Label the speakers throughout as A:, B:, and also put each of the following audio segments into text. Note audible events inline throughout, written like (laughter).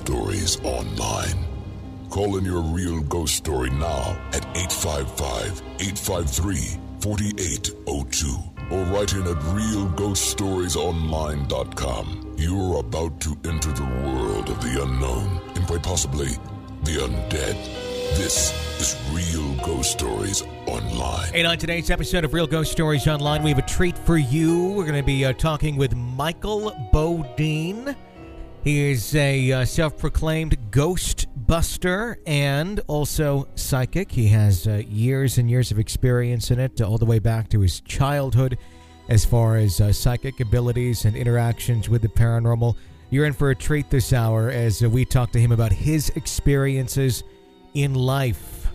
A: Stories online. Call in your real ghost story now at 855 853 4802 or write in at realghoststoriesonline.com. You're about to enter the world of the unknown and quite possibly the undead. This is Real Ghost Stories Online.
B: And on today's episode of Real Ghost Stories Online, we have a treat for you. We're going to be uh, talking with Michael Bodine. He is a uh, self proclaimed ghost buster and also psychic. He has uh, years and years of experience in it, all the way back to his childhood, as far as uh, psychic abilities and interactions with the paranormal. You're in for a treat this hour as uh, we talk to him about his experiences in life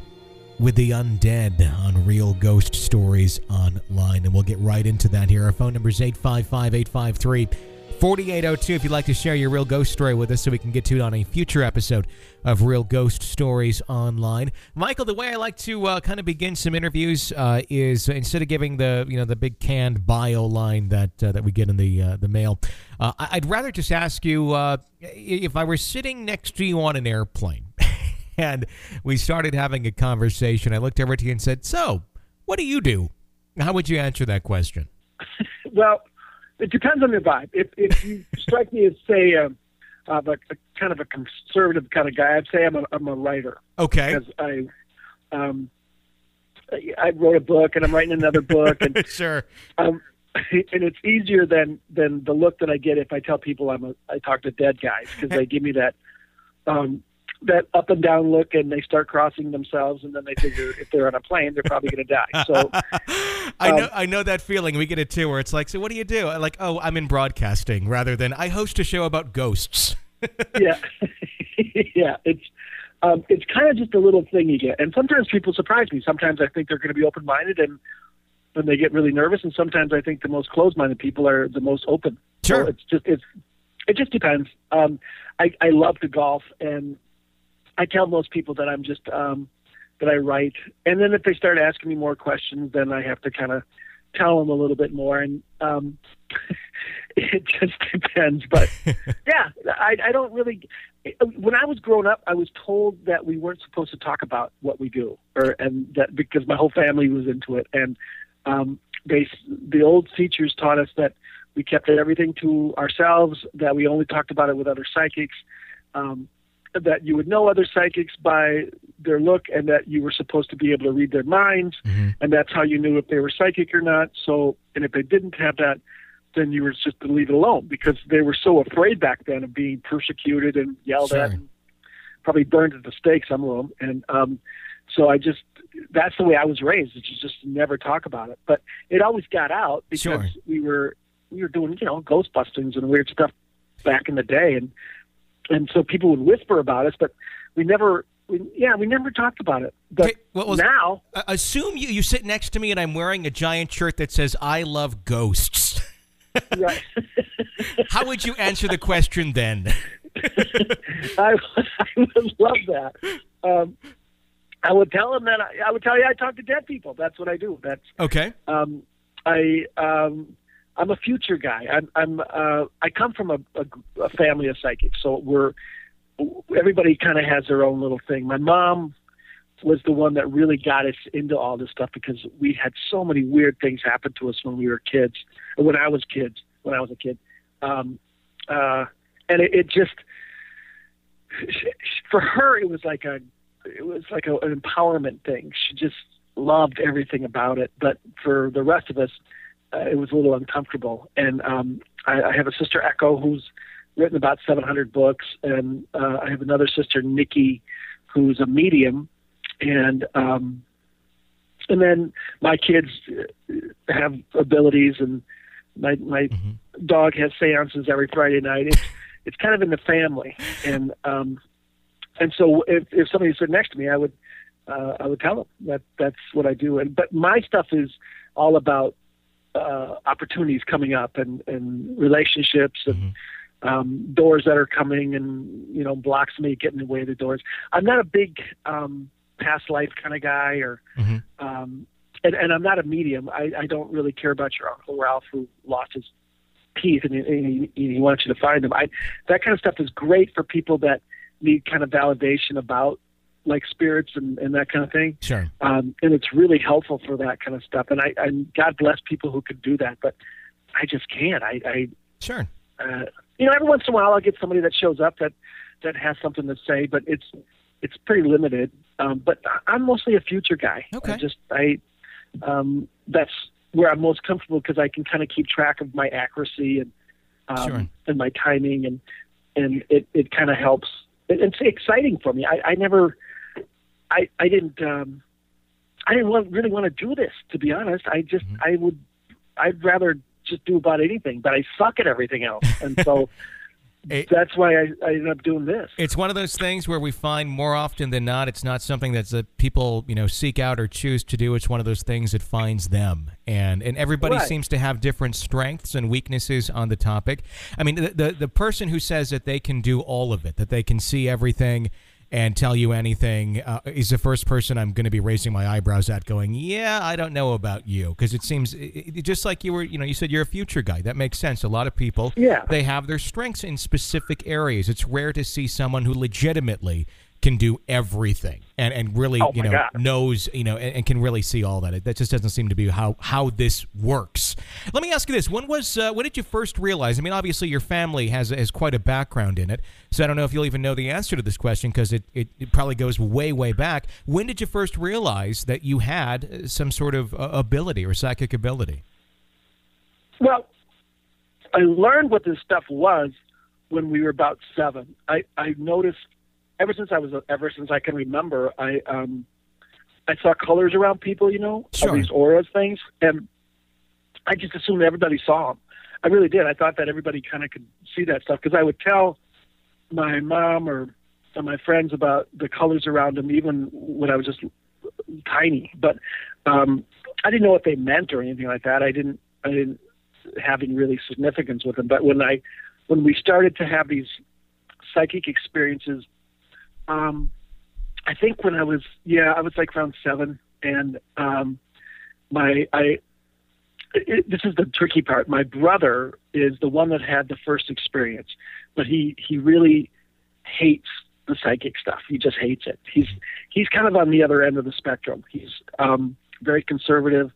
B: with the undead on Real Ghost Stories Online. And we'll get right into that here. Our phone number is 855 853 4802 if you'd like to share your real ghost story with us so we can get to it on a future episode of Real Ghost Stories Online. Michael, the way I like to uh, kind of begin some interviews uh, is instead of giving the you know the big canned bio line that uh, that we get in the uh, the mail, uh, I'd rather just ask you uh, if I were sitting next to you on an airplane (laughs) and we started having a conversation. I looked over to you and said, "So, what do you do?" How would you answer that question? (laughs)
C: well, it depends on your vibe. If if you (laughs) strike me as say a, uh, a, a kind of a conservative kind of guy, I'd say I'm a I'm a writer.
B: Okay.
C: Because I um I wrote a book and I'm writing another book and (laughs)
B: sure.
C: Um, (laughs) and it's easier than than the look that I get if I tell people I'm a I talk to dead guys because they give me that um that up and down look and they start crossing themselves and then they figure if they're on a plane they're probably going to die. So (laughs)
B: i know um, i know that feeling. We get it too where it's like so what do you do? I'm like oh i'm in broadcasting rather than i host a show about ghosts. (laughs)
C: Yeah. (laughs) Yeah it's um, it's kind of just a little thing you get. And sometimes people surprise me. Sometimes i think they're going to be open-minded and and they get really nervous and sometimes i think the most closed-minded people are the most open.
B: Sure.
C: so it's just it's it just depends. Um, I, I love to golf and I tell most people that I'm just um, that I write, and then if they start asking me more questions, then I have to kind of tell them a little bit more, and um, (laughs) it just depends. But (laughs) yeah, I, I don't really. When I was growing up, I was told that we weren't supposed to talk about what we do, or and that because my whole family was into it, and um, they the old teachers taught us that we kept everything to ourselves, that we only talked about it with other psychics. Um, that you would know other psychics by their look and that you were supposed to be able to read their minds
B: mm-hmm.
C: and that's how you knew if they were psychic or not so and if they didn't have that then you were just to leave it alone because they were so afraid back then of being persecuted and yelled
B: sure.
C: at and probably burned at the stake some of them and um so i just that's the way i was raised is just never talk about it but it always got out because
B: sure.
C: we were we were doing you know ghost bustings and weird stuff back in the day and and so people would whisper about us, but we never. We, yeah, we never talked about it. But
B: okay, well,
C: now,
B: uh, assume you, you sit next to me and I'm wearing a giant shirt that says "I love ghosts." (laughs)
C: right.
B: How would you answer the question then? (laughs)
C: I, I would love that. Um, I would tell him that I, I would tell you I talk to dead people. That's what I do. That's
B: okay.
C: Um, I um, I'm a future guy. I'm, I'm uh, I come from a, a, a family of psychics, so we're everybody kind of has their own little thing. My mom was the one that really got us into all this stuff because we had so many weird things happen to us when we were kids, when I was kids, when I was a kid, um, uh, and it, it just for her it was like a it was like a, an empowerment thing. She just loved everything about it, but for the rest of us uh, it was a little uncomfortable. And um, I, I have a sister Echo who's written about 700 books, and uh, I have another sister Nikki who's a medium, and um, and then my kids have abilities, and my my
B: mm-hmm.
C: dog has seances every Friday night. It's it's kind of in the family, and um, and so if if somebody stood next to me, I would uh, I would tell them that that's what I do. And but my stuff is all about uh, opportunities coming up and, and relationships and
B: mm-hmm.
C: um, doors that are coming and you know blocks me getting in the way of the doors. I'm not a big um, past life kind of guy, or
B: mm-hmm.
C: um, and, and I'm not a medium. I, I don't really care about your uncle Ralph who lost his teeth and he, he, he wants you to find them. I that kind of stuff is great for people that need kind of validation about like spirits and, and that kind of thing.
B: Sure.
C: Um, and it's really helpful for that kind of stuff. And I, and God bless people who could do that, but I just can't. I, I
B: Sure.
C: uh, you know, every once in a while I'll get somebody that shows up that that has something to say, but it's it's pretty limited. Um, but I- I'm mostly a future guy.
B: Okay.
C: I just I um, that's where I'm most comfortable because I can kind of keep track of my accuracy and um,
B: Sure.
C: and my timing and and it it kind of helps. It, it's exciting for me. I, I never I I didn't um, I didn't want, really want to do this to be honest. I just
B: Mhm.
C: I would I'd rather just do about anything, but I suck at everything else, and so (laughs)
B: It-
C: that's why I, I ended up doing this.
B: It's one of those things where we find more often than not, it's not something that's that people you know seek out or choose to do. It's one of those things that finds them, and and everybody
C: Right.
B: seems to have different strengths and weaknesses on the topic. I mean, the, the the person who says that they can do all of it, that they can see everything and tell you anything, uh, is the first person I'm going to be raising my eyebrows at, going, "Yeah, I don't know about you," because it seems it, it- just like you were, you know, you said you're a future guy. That makes sense. A lot of people,
C: Yeah.
B: they have their strengths in specific areas. It's rare to see someone who legitimately can do everything and, and really
C: Oh,
B: you know
C: God.
B: knows you know and, and can really see all that. It, that just doesn't seem to be how how this works. Let me ask you this: When was uh, when did you first realize? I mean, obviously your family has has quite a background in it, so I don't know if you'll even know the answer to this question because it, it, it probably goes way way back. When did you first realize that you had uh, some sort of uh, ability or psychic ability?
C: Well, I learned what this stuff was when we were about seven. I, I noticed ever since I was ever since I can remember. I um, I saw colors around people, you know,
B: Sure.
C: all these auras things, and I just assumed everybody saw them. I really did. I thought that everybody kind of could see that stuff because I would tell my mom or, or my friends about the colors around them, even when I was just tiny. But um, I didn't know what they meant or anything like that. I didn't. I didn't have any really significance with them. But when I, when we started to have these psychic experiences, um, I think when I was yeah, I was like around seven, and um, my I. It, this is the tricky part. My brother is the one that had the first experience, but he he really hates the psychic stuff. He just hates it. He's he's kind of on the other end of the spectrum. He's um, very conservative,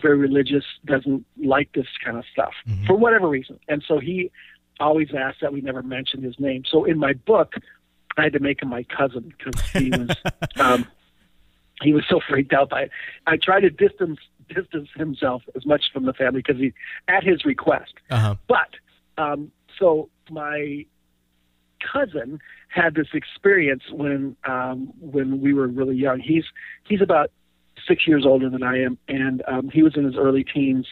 C: very religious, doesn't like this kind of stuff
B: Mhm.
C: for whatever reason. And so he always asked that we never mention his name. So in my book, I had to make him my cousin because he was (laughs) um, he was so freaked out by it. I tried to distance distance himself as much from the family because he at his request.
B: Uh huh.
C: But um, so my cousin had this experience when um, when we were really young. He's he's about six years older than I am, and um, he was in his early teens,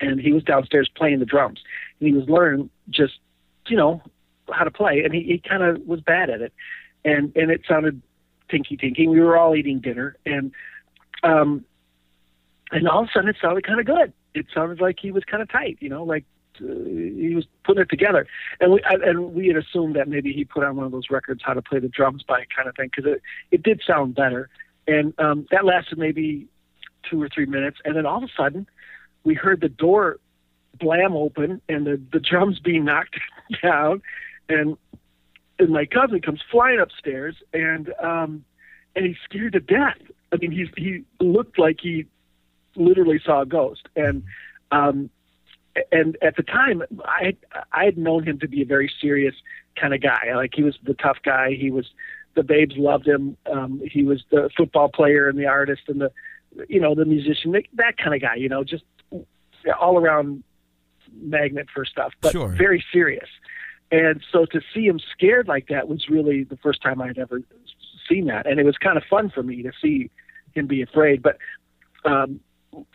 C: and he was downstairs playing the drums, and he was learning just you know how to play, and he, he kind of was bad at it, and and it sounded tinky tinky. We were all eating dinner, and um, and all of a sudden it sounded kind of good. It sounded like he was kind of tight, you know, like uh, he was putting it together. And we and we had assumed that maybe he put on one of those records, how to play the drums by kind of thing, because it it did sound better. And um, that lasted maybe two or three minutes, and then all of a sudden we heard the door blam open and the the drums being knocked (laughs) down, and and my cousin comes flying upstairs and um and he's scared to death. I mean, he's he looked like he literally saw a ghost, and um, and at the time, I I had known him to be a very serious kind of guy. Like he was the tough guy. He was the babes loved him. Um, he was the football player and the artist and the you know the musician, that, that kind of guy. You know, just all around magnet for stuff, but
B: Sure.
C: very serious. And so to see him scared like that was really the first time I'd ever seen that, and it was kind of fun for me to see him be afraid. But um,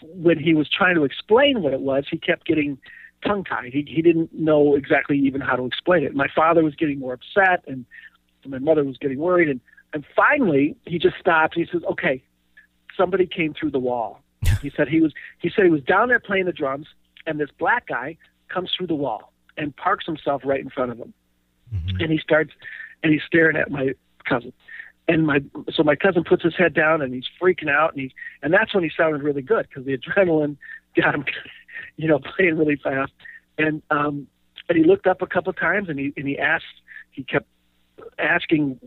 C: when he was trying to explain what it was, he kept getting tongue tied. He, he didn't know exactly even how to explain it. My father was getting more upset, and my mother was getting worried. And, and finally, he just stopped. And he says, "Okay, somebody came through the wall." (laughs) he said he was he said he was down there playing the drums, and this black guy comes through the wall and parks himself right in front of him.
B: Mhm.
C: and he starts and he's staring at my cousin. And my so my cousin puts his head down and he's freaking out. And he and that's when he sounded really good because the adrenaline (laughs) got him you know playing really fast. And um and he looked up a couple of times and he and he asked he kept asking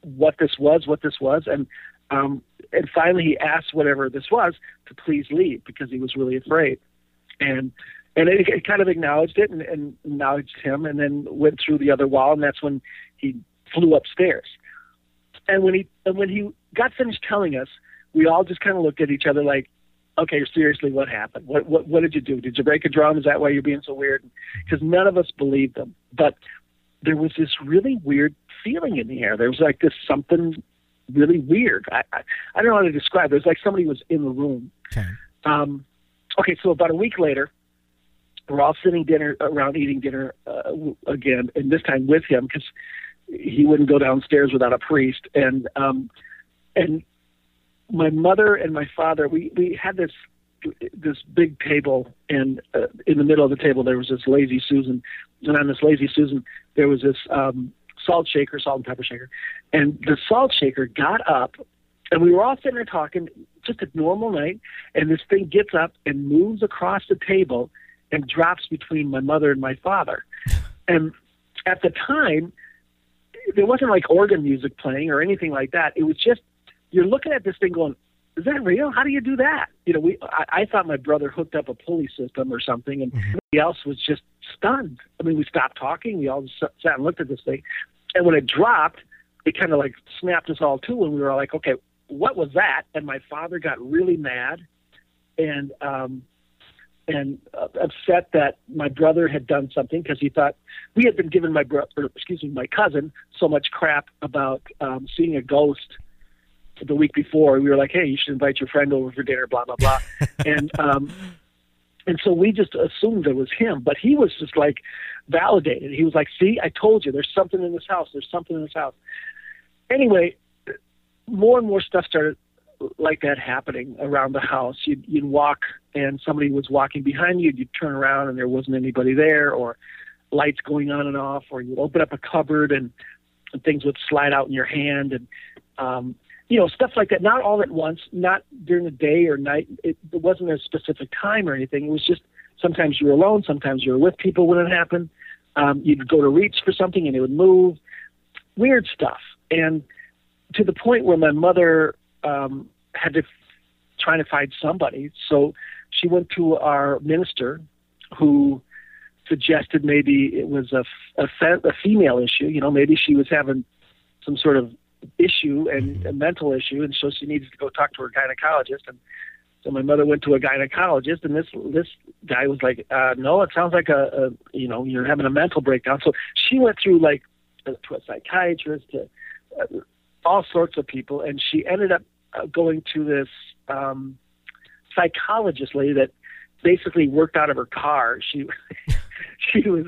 C: what this was, what this was, and um, and finally he asked whatever this was to please leave because he was really afraid, and and it, it kind of acknowledged it and, and acknowledged him, and then went through the other wall, and that's when he flew upstairs. And when he and when he got finished telling us, we all just kind of looked at each other like, okay, seriously, what happened? What what what did you do? Did you break a drum? Is that why you're being so weird? Because none of us believed them, but there was this really weird feeling in the air. There was like this something really weird. I I, I don't know how to describe. it. It was like somebody was in the room.
B: Okay.
C: Um, okay, so about a week later, we're all sitting dinner around eating dinner uh, again, and this time with him because he wouldn't go downstairs without a priest. And um, and my mother and my father, we we had this this big table, and uh, in the middle of the table there was this lazy Susan, and on this lazy Susan there was this um, salt shaker, salt and pepper shaker, and the salt shaker got up, and we were all sitting there talking, just a normal night, and this thing gets up and moves across the table and drops between my mother and my father, and at the time there wasn't like organ music playing or anything like that. It was just you're looking at this thing going, is that real? How do you do that? You know, we I, I thought my brother hooked up a pulley system or something, and
B: Mhm.
C: everybody else was just stunned. I mean, we stopped talking. We all sat and looked at this thing, and when it dropped, it kind of like snapped us all too, and we were like, okay, what was that? And my father got really mad, and um, and uh, upset that my brother had done something because he thought we had been giving my brother, excuse me, my cousin, so much crap about um, seeing a ghost the week before. We were like, hey, you should invite your friend over for dinner, blah blah blah, (laughs) and um, and so we just assumed it was him, but he was just like validated. He was like, see, I told you, there's something in this house. There's something in this house. Anyway, more and more stuff started like that happening around the house. You'd, you'd walk and somebody was walking behind you. You'd turn around and there wasn't anybody there, or lights going on and off, or you'd open up a cupboard and, and things would slide out in your hand, and um, you know stuff like that. Not all at once, not during the day or night. It, it wasn't a specific time or anything. It was just sometimes you were alone, sometimes you were with people when it happened. Um, you'd go to reach for something and it would move. Weird stuff, and to the point where my mother um, had to trying to find somebody. So she went to our minister, who suggested maybe it was a, fe- a female issue. You know, maybe she was having some sort of issue and a mental issue, and so she needed to go talk to her gynecologist. And so my mother went to a gynecologist, and this this guy was like, uh, "No, it sounds like a, a you know you're having a mental breakdown." So she went through like to a psychiatrist, to uh, all sorts of people, and she ended up uh, going to this um, psychologist lady that basically worked out of her car. She (laughs) she was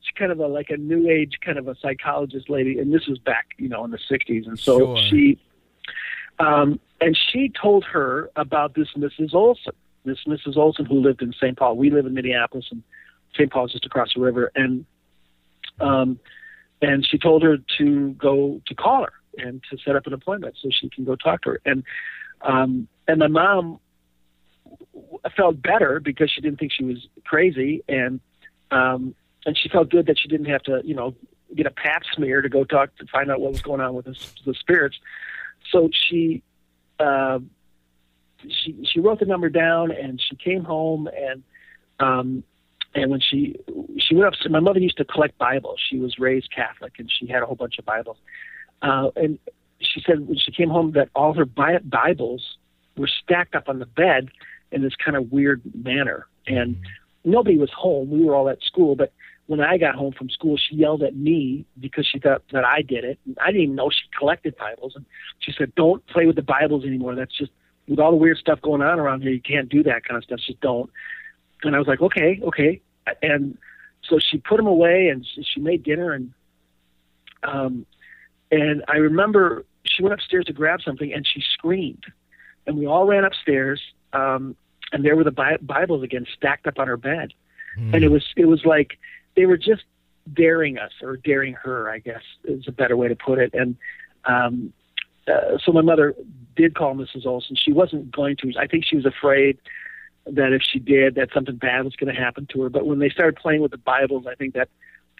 C: she kind of a like a new age kind of a psychologist lady, and this was back you know in the '60s, and so
B: Sure.
C: she um, and she told her about this Mrs. Olson, this Mrs. Olson who lived in St. Paul. We live in Minneapolis, and St. Paul's just across the river, and um, and she told her to go to call her and to set up an appointment so she can go talk to her. And um, and my mom felt better because she didn't think she was crazy, and um, and she felt good that she didn't have to, you know, get a pap smear to go talk to find out what was going on with the, the spirits. So she. Uh, she she wrote the number down and she came home and um and when she she went up my mother used to collect bibles she was raised catholic and she had a whole bunch of bibles uh and she said when she came home that all her Bi- bibles were stacked up on the bed in this kind of weird manner and nobody was home we were all at school but when I got home from school, she yelled at me because she thought that I did it. I didn't even know she collected Bibles, and she said, "Don't play with the Bibles anymore. That's just with all the weird stuff going on around here. You can't do that kind of stuff. Just don't." And I was like, "Okay, okay." And so she put them away, and she she made dinner, and um, and I remember she went upstairs to grab something, and she screamed, and we all ran upstairs, um, and there were the Bi- Bibles again stacked up on her bed.
B: Hmm.
C: and it was it was like they were just daring us or daring her i guess is a better way to put it. And um uh, so my mother did call mrs olson. She wasn't going to i think she was afraid that if she did that something bad was going to happen to her. But when they started playing with the bibles i think that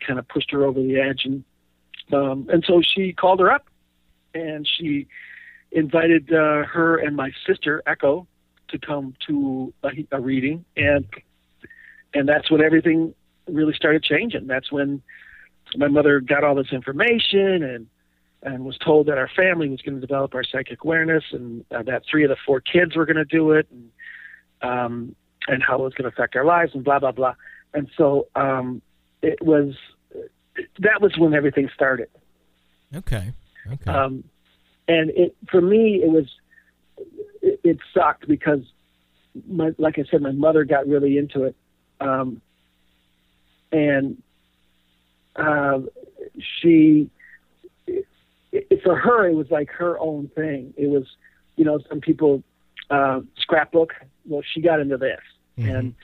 C: kind of pushed her over the edge and Um, and so she called her up, and she invited uh, her and my sister Echo to come to a, a reading, and and that's when everything really started changing. That's when my mother got all this information and and was told that our family was going to develop our psychic awareness and uh, that three of the four kids were going to do it and um, and how it was going to affect our lives and blah blah blah. And so um, it was that was when everything started.
B: Okay. Okay.
C: Um, and it for me it was it, it sucked because my like I said my mother got really into it um, and uh, she it, it, for her it was like her own thing it was you know some people uh, scrapbook well she got into this
B: Mhm.
C: and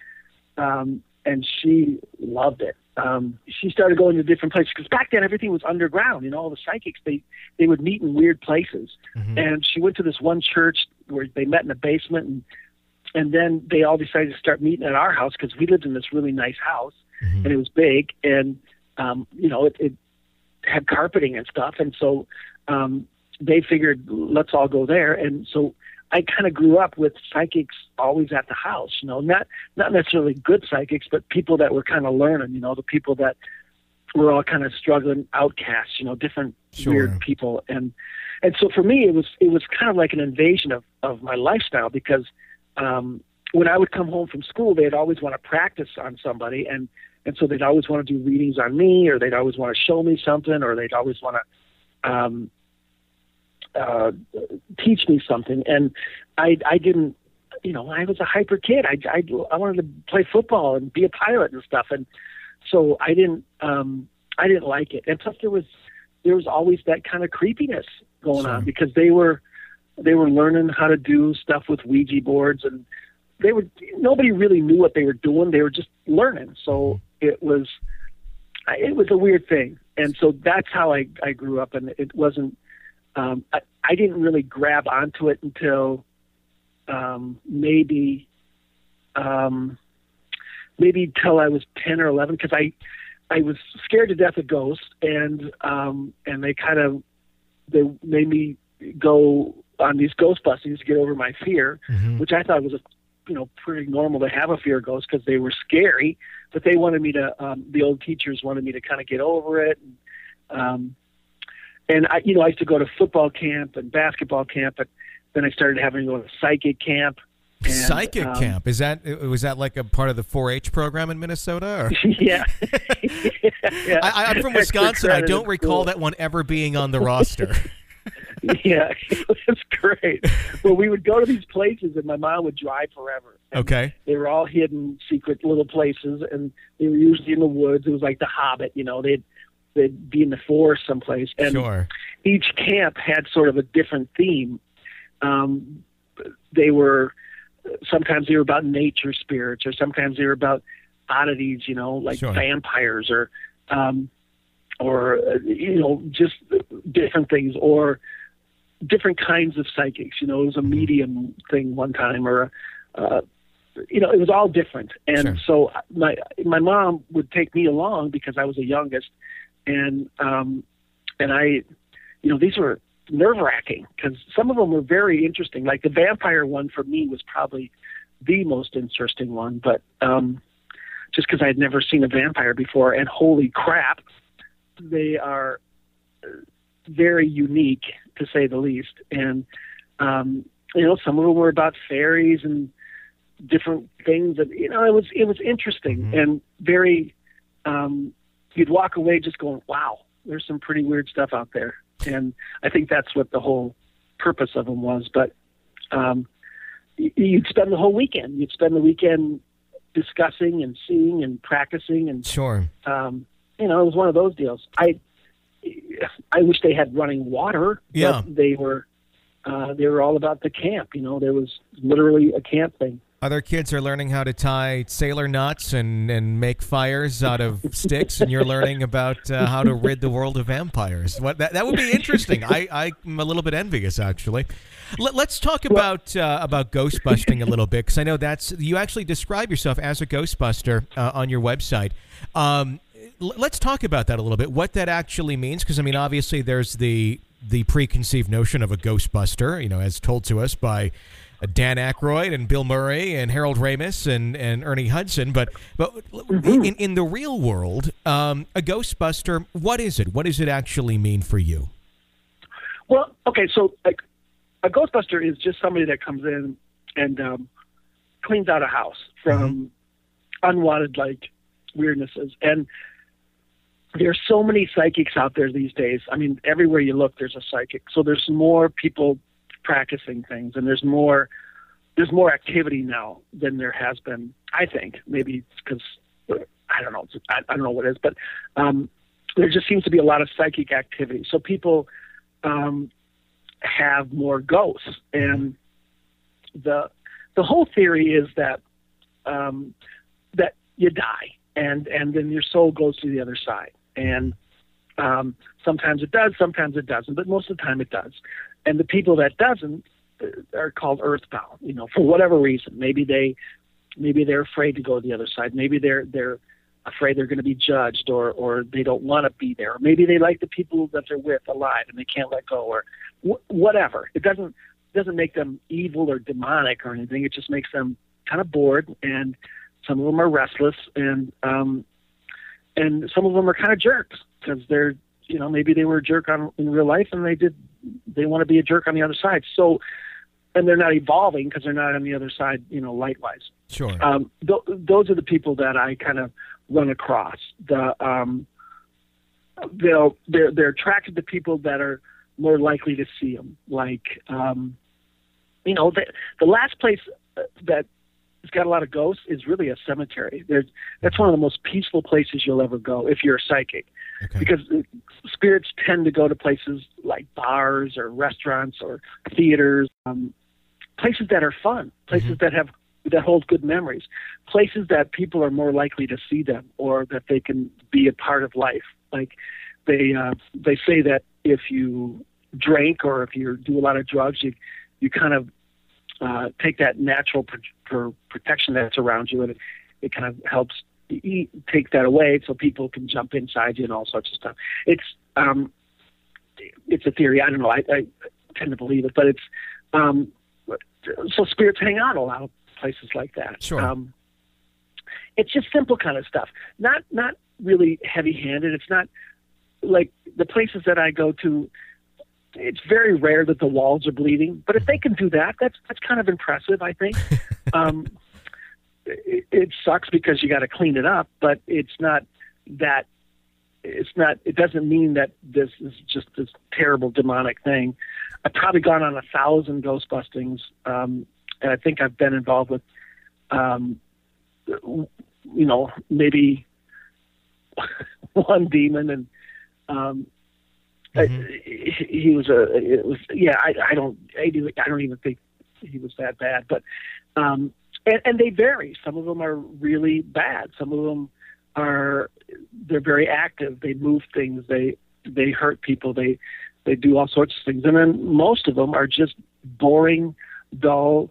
C: um, and she loved it um, she started going to different places because back then everything was underground you know all the psychics they they would meet in weird places
B: Mhm.
C: and she went to this one church where they met in the basement and and then they all decided to start meeting at our house because we lived in this really nice house
B: Mhm.
C: and it was big and um you know it, it had carpeting and stuff and so um they figured let's all go there and so I kind of grew up with psychics always at the house, you know, not not necessarily good psychics, but people that were kind of learning, you know, the people that were all kind of struggling outcasts, you know, different
B: Sure.
C: weird people, and and so for me, it was it was kind of like an invasion of of my lifestyle because um, when I would come home from school, they'd always want to practice on somebody, and and so they'd always want to do readings on me, or they'd always want to show me something, or they'd always want to um, uh, teach me something, and I I didn't. You know, I was a hyper kid. I, I I wanted to play football and be a pilot and stuff, and so I didn't um I didn't like it. And plus, there was there was always that kind of creepiness going
B: Sure.
C: on because they were they were learning how to do stuff with Ouija boards and they were nobody really knew what they were doing. They were just learning. So it was I- it was a weird thing, and so that's how I I grew up. And it wasn't um, I I didn't really grab onto it until um, maybe um, maybe till I was ten or eleven because I I was scared to death of ghosts, and um, and they kind of they made me go on these ghost bustings to get over my fear,
B: Mhm.
C: which I thought was a you know pretty normal to have a fear of ghosts because they were scary, but they wanted me to um, the old teachers wanted me to kind of get over it. And, um, and I, you know, I used to go to football camp and basketball camp, but then I started having to go to psychic camp. And,
B: Psychic
C: um,
B: camp is that was that like a part of the 4-H program in Minnesota? Or? (laughs)
C: yeah. (laughs) yeah.
B: I, I'm from Wisconsin. I don't recall
C: cool.
B: that one ever being on the roster. (laughs)
C: yeah, that's great. Well, we would go to these places, and my mom would drive forever.
B: Okay.
C: They were all hidden, secret little places, and they were usually in the woods. It was like The Hobbit, you know. They'd they'd be in the forest someplace, and
B: Sure.
C: each camp had sort of a different theme. Um, they were sometimes they were about nature spirits, or sometimes they were about oddities, you know, like
B: Sure.
C: vampires, or um, or uh, you know, just different things, or different kinds of psychics. You know, it was a medium thing one time, or uh, you know, it was all different. And
B: Sure.
C: so my my mom would take me along because I was the youngest, and um, and I, you know, these were nerve wracking because some of them were very interesting. Like the vampire one for me was probably the most interesting one, but um, just because I had never seen a vampire before, and holy crap, they are uh, very unique to say the least. And um, you know, some of them were about fairies and different things and you know it was it was interesting
B: Mhm.
C: and very um you'd walk away just going wow there's some pretty weird stuff out there and i think that's what the whole purpose of them was but um you'd spend the whole weekend you'd spend the weekend discussing and seeing and practicing and
B: Sure.
C: um you know it was one of those deals i i wish they had running water but
B: Yeah.
C: they were uh they were all about the camp you know there was literally a camp thing
B: Other kids are learning how to tie sailor knots and, and make fires out of sticks, and you're learning about uh, how to rid the world of vampires. What that, that would be interesting. I, I'm a little bit envious, actually. Let, let's talk about uh, about ghost busting a little bit, because I know that's you actually describe yourself as a ghostbuster uh, on your website. Um, let's talk about that a little bit. What that actually means, because I mean, obviously, there's the the preconceived notion of a Ghostbuster, you know, as told to us by Dan Aykroyd and Bill Murray and Harold Ramis and, and Ernie Hudson. But but mm-hmm. in, in the real world, um, a Ghostbuster, what is it? What does it actually mean for you?
C: Well, okay, so like a Ghostbuster is just somebody that comes in and um, cleans out a house from mm-hmm. unwanted like weirdnesses and there's so many psychics out there these days. I mean, everywhere you look, there's a psychic. So there's more people practicing things, and there's more there's more activity now than there has been. I think maybe because I don't know. I, I don't know what it is, but um, there just seems to be a lot of psychic activity. So people um, have more ghosts, and the the whole theory is that um, that you die and and then your soul goes to the other side and um, sometimes it does, sometimes it doesn't, but most of the time it does. And the people that doesn't uh, are called earthbound, you know, for whatever reason. Maybe they, maybe they're afraid to go to the other side. Maybe they're they're afraid they're going to be judged, or or they don't want to be there. Or maybe they like the people that they're with alive and they can't let go, or wh- whatever. It doesn't doesn't make them evil or demonic or anything. It just makes them kind of bored, and some of them are restless, and um, and some of them are kind of jerks because they're you know maybe they were a jerk on in real life and they did they want to be a jerk on the other side. So and they're not evolving because they're not on the other side you know light wise
B: sure.
C: Um th- those are the people that i kind of run across. The um they'll they're they're attracted to people that are more likely to see them like um you know the the last place that it's got a lot of ghosts is really a cemetery. There's that's one of the most peaceful places you'll ever go if you're a psychic, okay. because spirits tend to go to places like bars or restaurants or theaters, um, places that are fun, places mm-hmm. that have that hold good memories, places that people are more likely to see them or that they can be a part of life. Like they uh, they say that if you drink or if you do a lot of drugs, you you kind of uh, take that natural pr- protection that's around you, and it, it kind of helps eat, take that away so people can jump inside you and all sorts of stuff. It's um, it's a theory. I don't know. I, I tend to believe it, but it's um, so spirits hang out a lot of places like that.
B: Sure. Um,
C: it's just simple kind of stuff. Not not really heavy handed. It's not like the places that I go to it's very rare that the walls are bleeding, but if they can do that, that's that's kind of impressive. I think. (laughs) um, it, it sucks because you got to clean it up, but it's not that. It's not. It doesn't mean that this is just this terrible demonic thing. I've probably gone on a thousand ghost bustings, um, and I think I've been involved with, um, you know, maybe (laughs) one demon and um, Mm-hmm. he was a it was yeah I I don't I, I don't even think he was that bad but um and, and they vary. Some of them are really bad. Some of them are they're very active. They move things. They they hurt people. They they do all sorts of things. And then most of them are just boring dull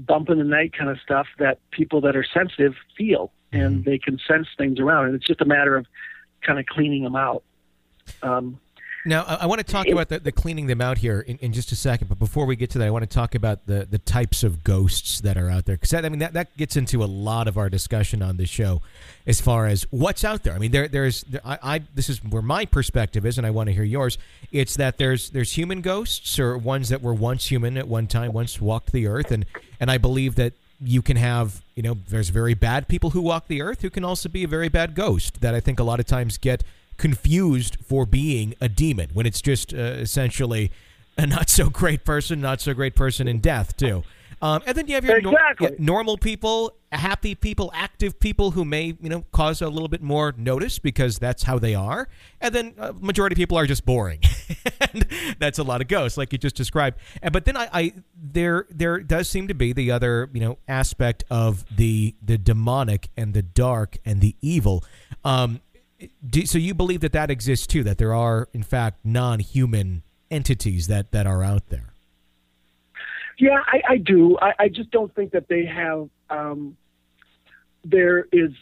C: bump in the night kind of stuff that people that are sensitive feel and mm-hmm. they can sense things around. And it's just a matter of kind of cleaning them out. Um
B: now, I, I want to talk about the, the, cleaning them out here in, in, just a second. But before we get to that, I want to talk about the, the types of ghosts that are out there. Because, I mean, that, that gets into a lot of our discussion on this show as far as what's out there. I mean, there there's I, I this is where my perspective is, and I want to hear yours. It's that there's there's human ghosts or ones that were once human at one time, once walked the earth, and and I believe that you can have you know there's very bad people who walk the earth who can also be a very bad ghost that I think a lot of times get confused for being a demon when it's just uh, essentially a not so great person, not so great person in death too. Um, and then you have your
C: exactly.
B: nor- normal people, happy people, active people who may you know cause a little bit more notice because that's how they are. And then uh, majority of people are just boring. (laughs) and that's a lot of ghosts, like you just described. And, but then I, I there there does seem to be the other you know aspect of the the demonic and the dark and the evil. Um, do, so you believe that that exists too? That there are, in fact, non-human entities that that are out there.
C: Yeah, I, I do. I, I, just don't think that they have. Um, there is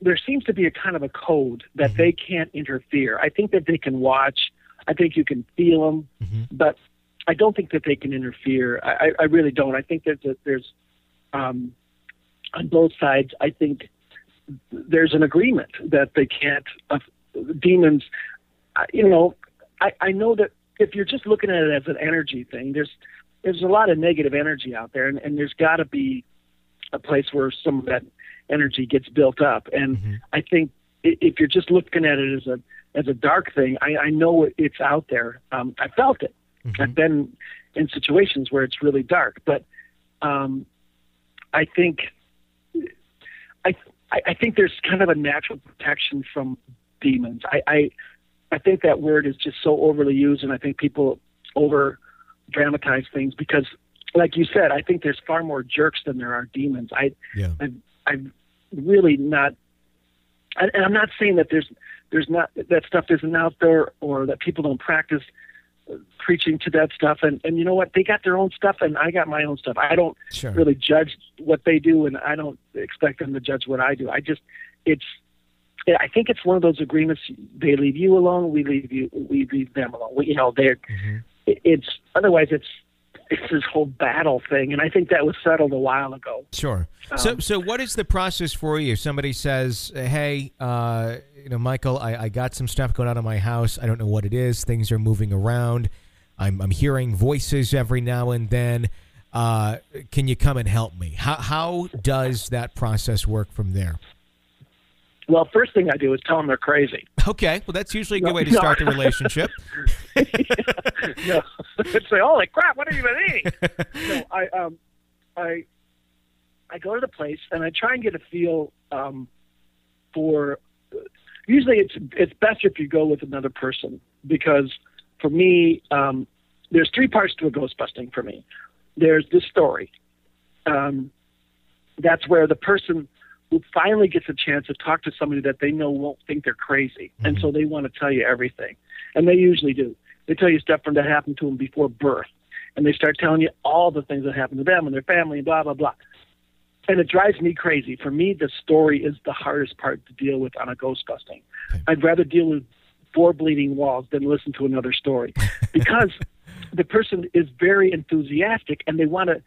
C: there seems to be a kind of a code that
B: Mhm.
C: they can't interfere. I think that they can watch. I think you can feel them,
B: Mhm.
C: but I don't think that they can interfere. I, I, I really don't. I think that, that there's um, on both sides. I think there's an agreement that they can't. Uh, demons, you know, I, I know that if you're just looking at it as an energy thing, there's there's a lot of negative energy out there, and, and there's got to be a place where some of that energy gets built up. And
B: Mhm.
C: I think if you're just looking at it as a as a dark thing, I, I know it's out there. Um, I felt it.
B: Mhm.
C: I've been in situations where it's really dark, but um, I think I, I I think there's kind of a natural protection from demons. I, I I think that word is just so overly used, and I think people over dramatize things because, like you said, I think there's far more jerks than there are demons. I
B: Yeah.
C: I've, I've really not, and I'm not saying that there's there's not that stuff isn't out there or that people don't practice preaching to that stuff. And and you know what? They got their own stuff, and I got my own stuff. I don't
B: Sure.
C: really judge what they do, and I don't expect them to judge what I do. I just it's. I think it's one of those agreements. They leave you alone. We leave you. We leave them alone. We, you know, they're.
B: Mhm.
C: It's otherwise. It's it's this whole battle thing, and I think that was settled a while ago.
B: Sure. so,
C: Um,
B: so what is the process for you? Somebody says, "Hey, uh, you know, Michael, I, I got some stuff going on in my house. I don't know what it is. Things are moving around. I'm, I'm hearing voices every now and then. Uh, can you come and help me?" How how does that process work from there?
C: Well, first thing I do is tell them they're crazy.
B: Okay, well, that's usually a good
C: No,
B: way to
C: no.
B: start the relationship. (laughs)
C: no, say, (laughs) "Holy crap! What are you been eating?" no, I um, I I go to the place and I try and get a feel um, for. Usually, it's it's best if you go with another person because for me, um, there's three parts to a ghost busting. For me, there's the story. Um, that's where the person finally gets a chance to talk to somebody that they know won't think they're crazy, and mm-hmm. so they want to tell you everything, and they usually do. They tell you stuff from that happened to them before birth, and they start telling you all the things that happened to them and their family, and blah blah blah. And it drives me crazy. For me, the story is the hardest part to deal with on a ghost busting.
B: Okay.
C: I'd rather deal with four bleeding walls than listen to another story, (laughs) because the person is very enthusiastic and they want to,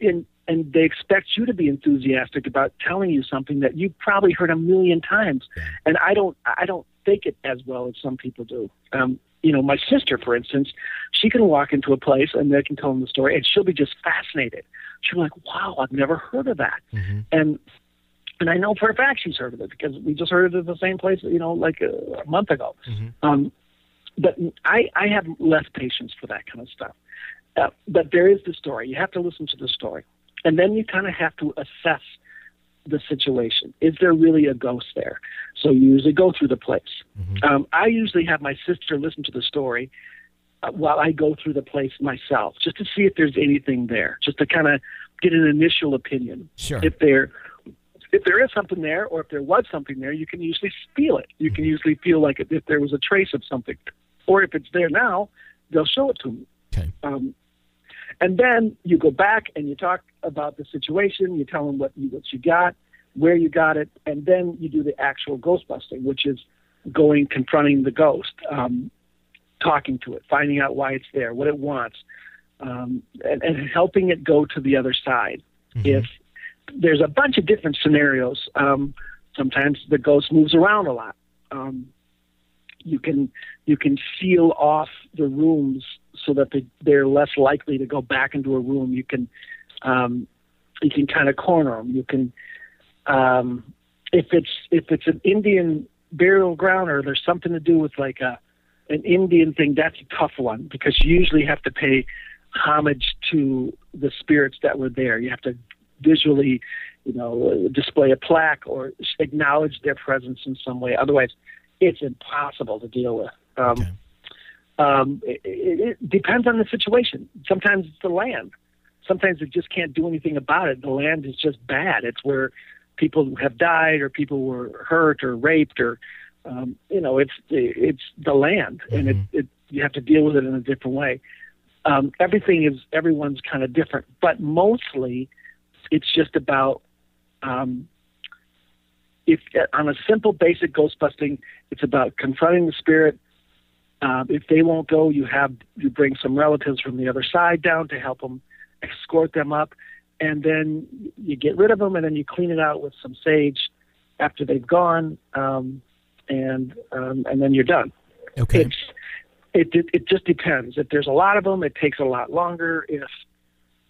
C: in and they expect you to be enthusiastic about telling you something that you've probably heard a million times. And I don't, I don't think it as well as some people do. Um, you know, my sister, for instance, she can walk into a place and they can tell them the story, and she'll be just fascinated. She'll be like, "Wow, I've never heard of that,"
B: Mhm.
C: and and I know for a fact she's heard of it because we just heard it at the same place, you know, like a, a month ago.
B: Mhm.
C: Um, but I, I have less patience for that kind of stuff. Uh, but there is the story. You have to listen to the story. And then you kind of have to assess the situation. Is there really a ghost there? So you usually go through the place.
B: Mhm.
C: Um, I usually have my sister listen to the story uh, while I go through the place myself, just to see if there's anything there, just to kind of get an initial opinion
B: Sure.
C: if there if there is something there or if there was something there you can usually feel it you can usually feel like if there was a trace of something or if it's there now they'll show it to me
B: Okay.
C: um, and then you go back and you talk about the situation you tell them what you what you got where you got it and then you do the actual ghost busting which is going confronting the ghost um, talking to it finding out why it's there what it wants um, and, and helping it go to the other side
B: Mhm.
C: if there's a bunch of different scenarios. Um, sometimes the ghost moves around a lot. Um, you can you can seal off the rooms so that they, they're less likely to go back into a room. You can um, you can kind of corner them. You can um, if it's if it's an Indian burial ground or there's something to do with like a an Indian thing, that's a tough one because you usually have to pay homage to the spirits that were there. You have to visually, you know, display a plaque or acknowledge their presence in some way. Otherwise, it's impossible to deal with. Um,
B: Okay.
C: um, it, it, it depends on the situation. Sometimes it's the land. Sometimes it just can't do anything about it. The land is just bad. It's where people have died or people were hurt or raped or um, you know it's it's the land and it, it you have to deal with it in a different way um, everything is everyone's kind of different, but mostly it's just about um, if on a simple, basic ghost busting, it's about confronting the spirit. Uh, if they won't go, you have you bring some relatives from the other side down to help them escort them up, and then you get rid of them, and then you clean it out with some sage after they've gone, um, and um, and then you're done.
B: Okay.
C: It's, it, it it just depends. If there's a lot of them, it takes a lot longer. If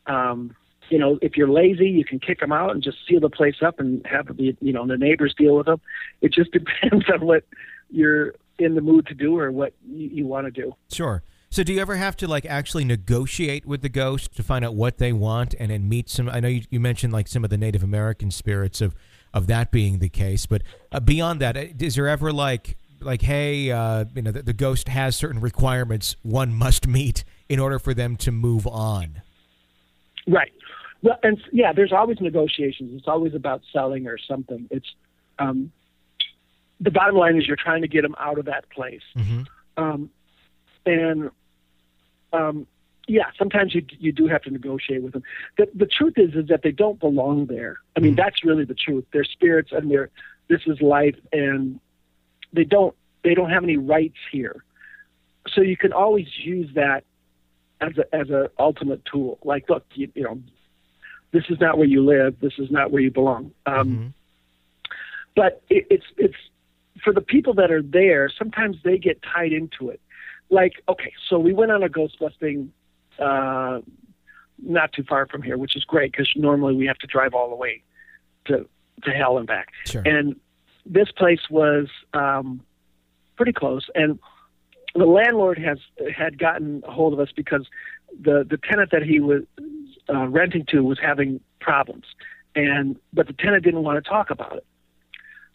C: um, you know, if you're lazy, you can kick them out and just seal the place up and have the you know the neighbors deal with them. It just (laughs) depends on what you're in the mood to do or what you, you want to do.
B: Sure. So do you ever have to like actually negotiate with the ghost to find out what they want and then meet some I know you, you mentioned like some of the Native American spirits of of that being the case, but uh, beyond that, uh, there ever like like hey, uh, you know, the, the ghost has certain requirements one must meet in order for them to move on?
C: Right. Well, and yeah, there's always negotiations. It's always about selling or something. It's um, the bottom line is you're trying to get them out of that place.
B: Mm-hmm.
C: Um, and um, yeah, sometimes you you do have to negotiate with them. The the truth is is that they don't belong there. I mean,
B: Mhm.
C: that's really the truth. They're spirits, and they're this is life, and they don't they don't have any rights here. So you can always use that as a as a ultimate tool. Like, look, you, you know, this is not where you live. This is not where you belong. Um,
B: Mhm.
C: but it, it's it's for the people that are there. Sometimes they get tied into it. Like, okay, so we went on a ghost busting uh, not too far from here, which is great because normally we have to drive all the way to to hell and back.
B: Sure.
C: And this place was um, pretty close, and the landlord has had gotten a hold of us because the the tenant that he was uh, renting to was having problems, and but the tenant didn't want to talk about it.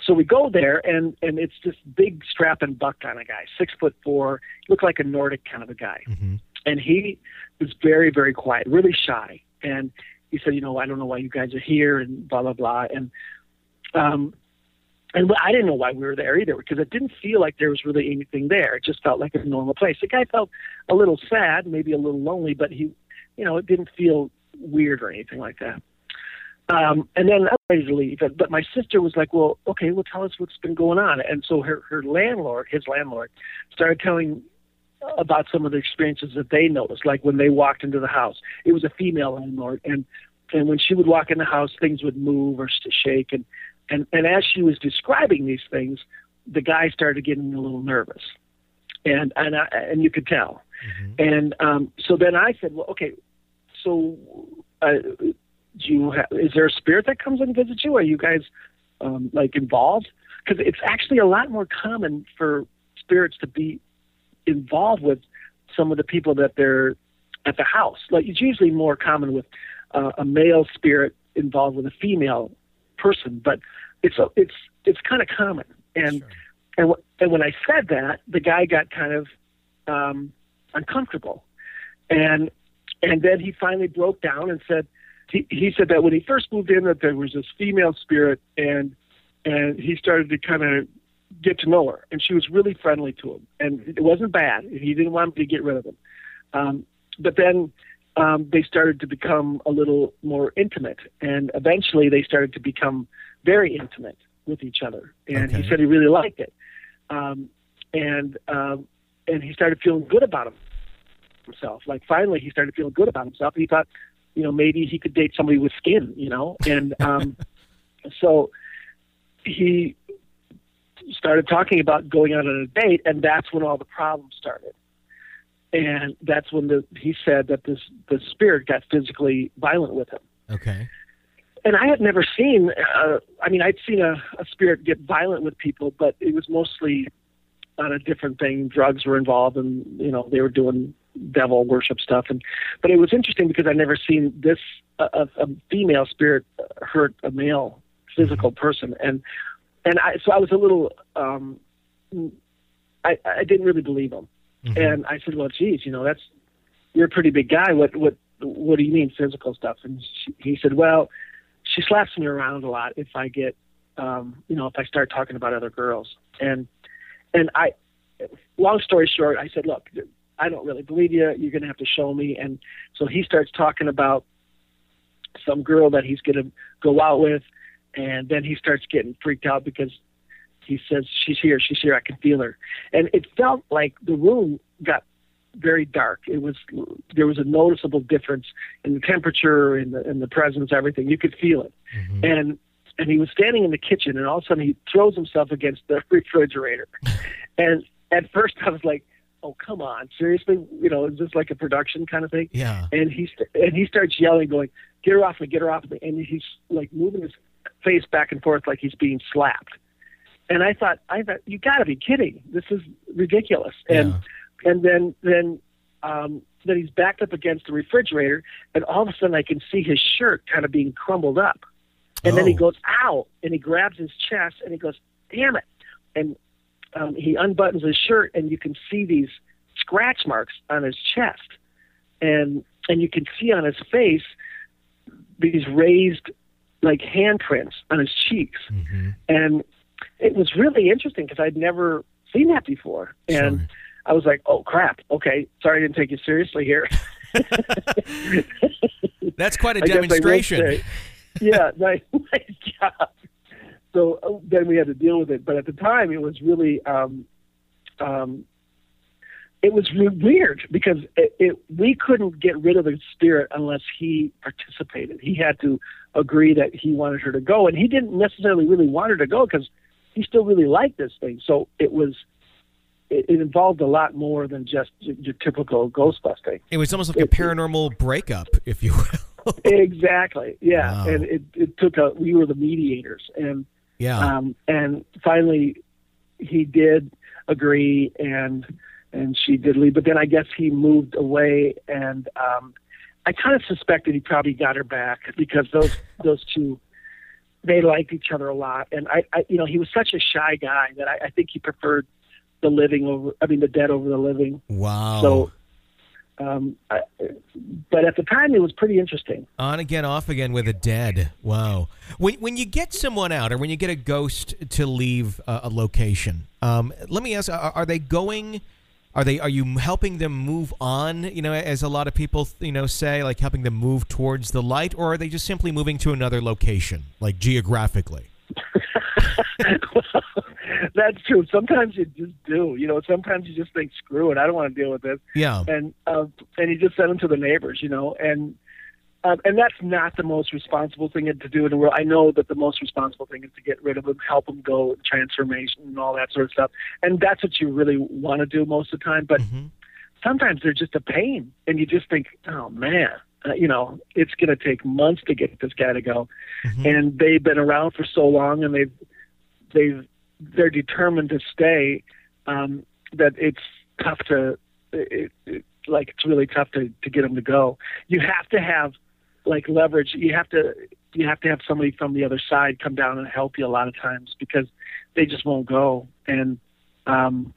C: So we go there, and and it's this big strapping buck kind of guy, six foot four, looked like a Nordic kind of a guy,
B: Mhm.
C: and he was very very quiet, really shy, and he said, you know, I don't know why you guys are here, and blah blah blah, and um, and I didn't know why we were there either because it didn't feel like there was really anything there. It just felt like a normal place. The guy felt a little sad, maybe a little lonely, but he, you know, it didn't feel weird or anything like that. Um, and then I was ready to leave, but, my sister was like, "Well, okay, well, tell us what's been going on." And so her her landlord, his landlord, started telling about some of the experiences that they noticed, like when they walked into the house. It was a female landlord, and and when she would walk in the house, things would move or shake, and and and as she was describing these things, the guy started getting a little nervous, and and I, and you could tell.
B: Mhm.
C: And um, so then I said, well, okay, so uh, do you ha- is there a spirit that comes and visits you? Are you guys um, like involved? Because it's actually a lot more common for spirits to be involved with some of the people that they're at the house. Like it's usually more common with uh, a male spirit involved with a female person, but it's a, it's it's kind of common. And
B: Sure.
C: and w- and when I said that, the guy got kind of um, uncomfortable, and and then he finally broke down and said he he said that when he first moved in that there was this female spirit and and he started to kind of get to know her. And she was really friendly to him. And it wasn't bad. He didn't want me to get rid of him. Um, but then um, they started to become a little more intimate. And eventually they started to become very intimate with each other and
B: Okay.
C: he said he really liked it um, and um, and he started feeling good about him, himself like finally he started feeling good about himself and he thought you know maybe he could date somebody with skin you know and (laughs) um, so he started talking about going out on a date, and that's when all the problems started. And that's when the he said that this the spirit got physically violent with him.
B: Okay.
C: And I had never seen. Uh, I mean, I'd seen a, a spirit get violent with people, but it was mostly on a different thing. Drugs were involved, and you know they were doing devil worship stuff. And but it was interesting because I'd never seen this a, a female spirit hurt a male physical person, and and I so I was a little um I I didn't really believe him.
B: Mhm.
C: And I said, "Well, geez, you know, that's you're a pretty big guy. What what what do you mean physical stuff?" And she, he said, "Well, she slaps me around a lot if I get, um, you know, if I start talking about other girls." And and I, long story short, I said, "Look, I don't really believe you. You're going to have to show me." And so he starts talking about some girl that he's going to go out with, and then he starts getting freaked out because he says she's here, she's here, I can feel her, and it felt like the room got very dark. It was there was a noticeable difference in the temperature, in the in the presence, everything. You could feel it,
B: Mhm.
C: and and he was standing in the kitchen, and all of a sudden he throws himself against the (laughs) refrigerator, (laughs) and at first I was like, "Oh come on, seriously? You know, is this like a production kind of thing?"
B: Yeah.
C: and he st- and he starts yelling, going, "Get her off me! Get her off me!" And he's like moving his face back and forth like he's being slapped. And I thought, I thought, you got to be kidding! This is ridiculous. And and then then um, then he's backed up against the refrigerator, and all of a sudden I can see his shirt kind of being crumbled up. And then he
B: Oh.
C: goes, "Ow!" and he grabs his chest and he goes, "Damn it!" And um, he unbuttons his shirt, and you can see these scratch marks on his chest, and and you can see on his face these raised like handprints on his cheeks,
B: Mhm.
C: and it was really interesting because I'd never seen that before, and
B: Sure.
C: I was like, "Oh crap! Okay, sorry I didn't take you seriously here." (laughs)
B: That's quite a
C: guess I will
B: demonstration.
C: yeah, (laughs) nice, nice job. So uh, then we had to deal with it, but at the time it was really, um, um, it was re- weird because it, it, we couldn't get rid of the spirit unless he participated. He had to agree that he wanted her to go, and he didn't necessarily really want her to go because he still really liked this thing. So it was. It, it involved a lot more than just your, your typical ghost busting.
B: It was almost like a
C: It-
B: paranormal breakup, if you will. (laughs)
C: exactly yeah
B: Wow.
C: and it, it took a we were the mediators and
B: yeah.
C: um and finally he did agree and and she did leave but then i guess he moved away and um i kind of suspected he probably got her back because those (laughs) those two they liked each other a lot and i, I you know he was such a shy guy that I, I think he preferred the living over i mean the dead over the living
B: wow.
C: so um I, but at the time it was pretty interesting
B: On again, off again with a dead. Wow. When when you get someone out, or when you get a ghost to leave a, a location, um, let me ask: are, are they going? Are they? Are you helping them move on? You know, as a lot of people, you know, say, like helping them move towards the light, or are they just simply moving to another location, like geographically? (laughs) (laughs)
C: That's true. Sometimes you just do. You know, sometimes you just think, screw it, I don't want to deal with this,
B: Yeah.
C: and uh, and you just send them to the neighbors. You know, and um, and that's not the most responsible thing to do in the world. I know that the most responsible thing is to get rid of them, help them go transformation and all that sort of stuff, and that's what you really want to do most of the time. But
B: Mhm.
C: sometimes they're just a pain, and you just think, oh man. Uh, you know, it's going to take months to get this guy to go,
B: Mhm.
C: and they've been around for so long, and they've they've they're determined to stay um, that it's tough to it, it, like it's really tough to to get them to go. You have to have like leverage. You have to you have to have somebody from the other side come down and help you a lot of times because they just won't go. And um,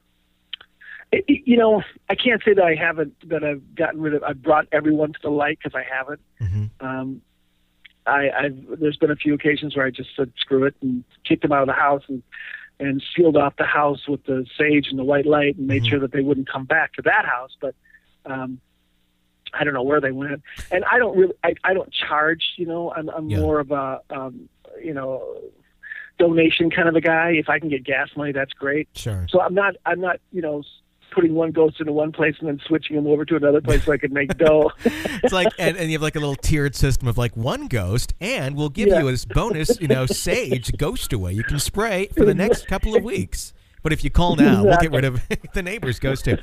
C: it, you know, I can't say that I haven't that I've gotten rid of. I've brought everyone to the light because I haven't.
B: Mhm.
C: Um, I, I've there's been a few occasions where I just said screw it and kicked them out of the house and and sealed off the house with the sage and the white light and made
B: Mhm.
C: sure that they wouldn't come back to that house. But um, I don't know where they went, and I don't really I, I don't charge. You know, I'm I'm
B: Yeah.
C: more of a um, you know donation kind of a guy. If I can get gas money, that's great.
B: Sure.
C: So I'm not I'm not you know putting one ghost into one place and then switching them over to another place so I can make dough. (laughs)
B: It's like, and, and you have like a little tiered system of like one ghost, and we'll give
C: Yeah.
B: you this bonus, you know, sage ghost away. You can spray for the next couple of weeks. But if you call now, we'll get rid of (laughs) the neighbor's ghost too.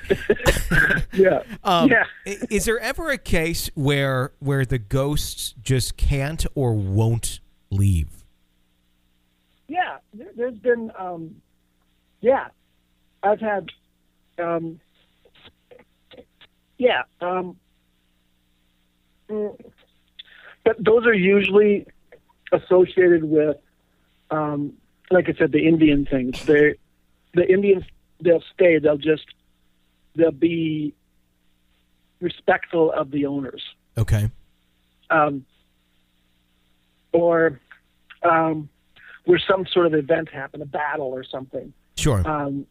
B: (laughs)
C: yeah.
B: Um,
C: yeah.
B: Is there ever a case where where the ghosts just can't or won't leave?
C: Yeah, there, there's been, um, yeah, I've had, um, yeah, um, mm, but those are usually associated with, um, like I said, the Indian things. They, the Indians, they'll stay. They'll just, they'll be respectful of the owners
B: Okay.
C: um, or um, where some sort of event happened, a battle or something.
B: Sure.
C: Um,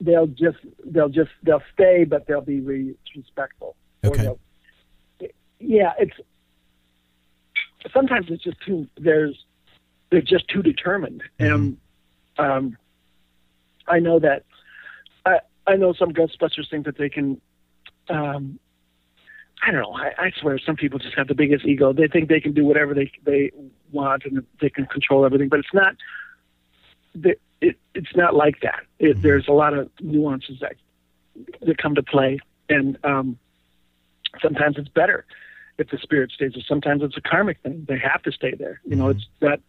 C: they'll just they'll just they'll stay, but they'll be re- respectful.
B: Okay.
C: Yeah, it's sometimes it's just too. There's they're just too determined. And um, I know that I I know some Ghostbusters think that they can. Um, I don't know. I, I swear, some people just have the biggest ego. They think they can do whatever they they want and they can control everything. But it's not. It, it, it's not like that. It, There's a lot of nuances that that come to play, and um, sometimes it's better if the spirit stays there. Sometimes it's a karmic thing; they have to stay there. You know, it's that.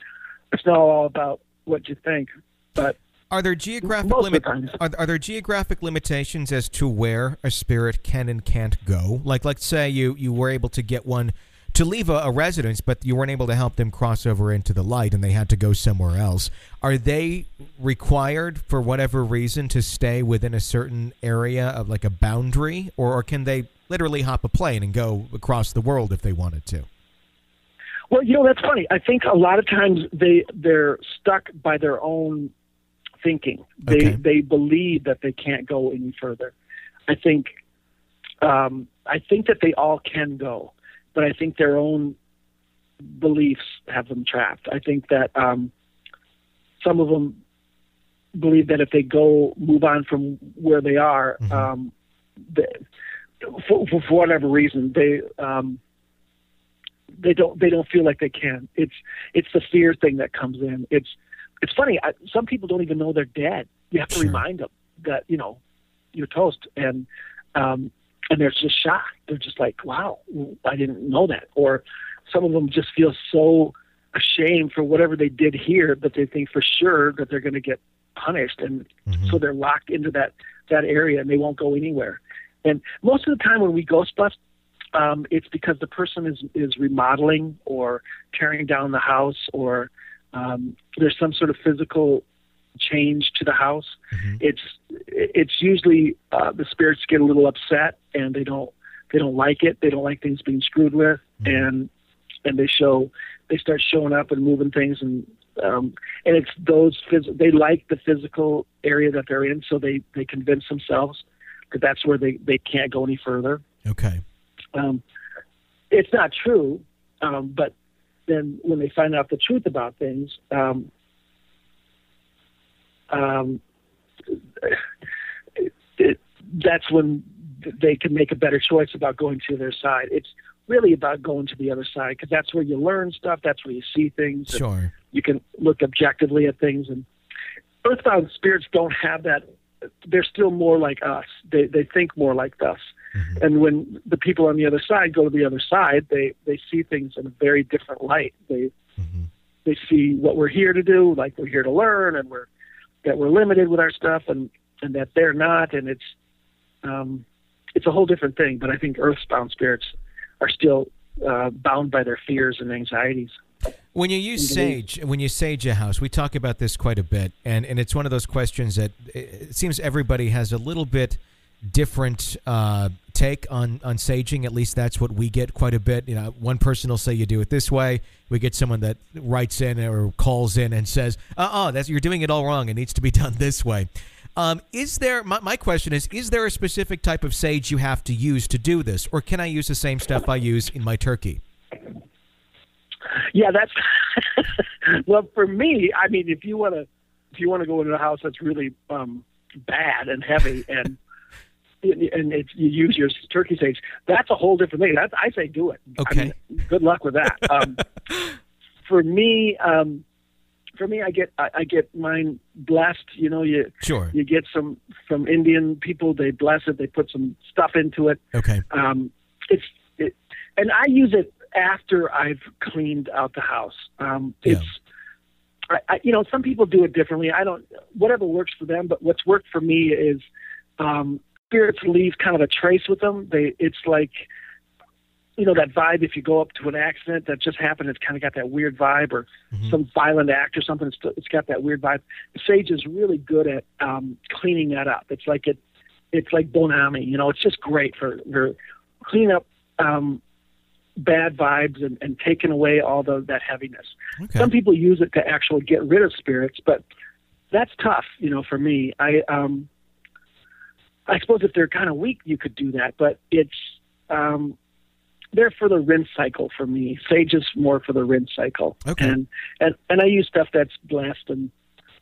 C: It's not all about what you think, but
B: Are there geographic
C: Most of the
B: limit? Are, are there geographic limitations as to where a spirit can and can't go? Like, let's say you you were able to get one to leave a, a residence, but you weren't able to help them cross over into the light, and they had to go somewhere else. Are they required for whatever reason to stay within a certain area of like a boundary, or, or can they literally hop a plane and go across the world if they wanted to?
C: Well, you know that's funny. I think a lot of times they they're stuck by their own thinking. They
B: Okay.
C: they believe that they can't go any further. I think um, I think that they all can go, but I think their own beliefs have them trapped. I think that um, some of them believe that if they go move on from where they are,
B: Mhm.
C: um, they, for, for for whatever reason they um, they don't they don't feel like they can. It's it's the fear thing that comes in. It's it's funny. I, some people don't even know they're dead. You have to
B: Sure.
C: remind them that you know you're toast, and um, and they're just shocked. They're just like, wow, I didn't know that. Or some of them just feel so ashamed for whatever they did here that they think for sure that they're going to get punished, and
B: Mhm.
C: so they're locked into that that area and they won't go anywhere. And most of the time when we ghost bust, um, it's because the person is is remodeling or tearing down the house or um, there's some sort of physical change to the house.
B: Mhm.
C: It's it's usually uh, the spirits get a little upset and they don't they don't like it. They don't like things being screwed with,
B: Mhm.
C: and and they show they start showing up and moving things and um, and it's those phys- they like the physical area that they're in, so they they convince themselves that that's where they they can't go any further.
B: Okay.
C: Um, it's not true, um, but then when they find out the truth about things, um, um, it, it, that's when they can make a better choice about going to their side. It's really about going to the other side because that's where you learn stuff. That's where you see things.
B: Sure.
C: You can look objectively at things. And earthbound spirits don't have that. They're still more like us. They they think more like us.
B: Mhm.
C: And when the people on the other side go to the other side, they they see things in a very different light. They
B: Mhm.
C: they see what we're here to do, like we're here to learn, and we're that we're limited with our stuff, and and that they're not, and it's um, it's a whole different thing. But I think earthbound spirits are still uh, bound by their fears and anxieties.
B: When you use sage, when you sage a house, we talk about this quite a bit, and, and it's one of those questions that it seems everybody has a little bit different uh, take on on saging. At least that's what we get quite a bit. You know, one person will say you do it this way. We get someone that writes in or calls in and says, "Uh oh, that's you're doing it all wrong. It needs to be (laughs) done this way." Um, is there? My, my question is: Is there a specific type of sage you have to use to do this, or can I use the same stuff I use in my turkey?
C: Yeah, that's (laughs) well for me. I mean, if you want to, if you want to go into a house that's really um, bad and heavy, and and it's, you use your turkey sage, that's a whole different thing. That's I say do it.
B: Okay.
C: I mean, good luck with that. (laughs) Um, for me, um, for me, I get I, I get mine blessed. You know, you
B: Sure.
C: you get some from Indian people. They bless it. They put some stuff into it.
B: Okay.
C: Um, it's it, and I use it after I've cleaned out the house. Um,
B: Yeah.
C: it's I, I, you know some people do it differently. I don't whatever works for them, but what's worked for me is um, spirits leave kind of a trace with them. They it's like you know that vibe if you go up to an accident that just happened it's kind of got that weird vibe or
B: Mhm.
C: some violent act or something it's, it's got that weird vibe sage is really good at um cleaning that up it's like it it's like Bon Ami you know it's just great for, for cleaning up um bad vibes and, and taking away all the that heaviness
B: Okay.
C: some people use it to actually get rid of spirits but that's tough you know for me i um i suppose if they're kind of weak you could do that but it's um they're for the rinse cycle for me. Sage is more for the rinse cycle.
B: Okay.
C: And and and I use stuff that's blessed and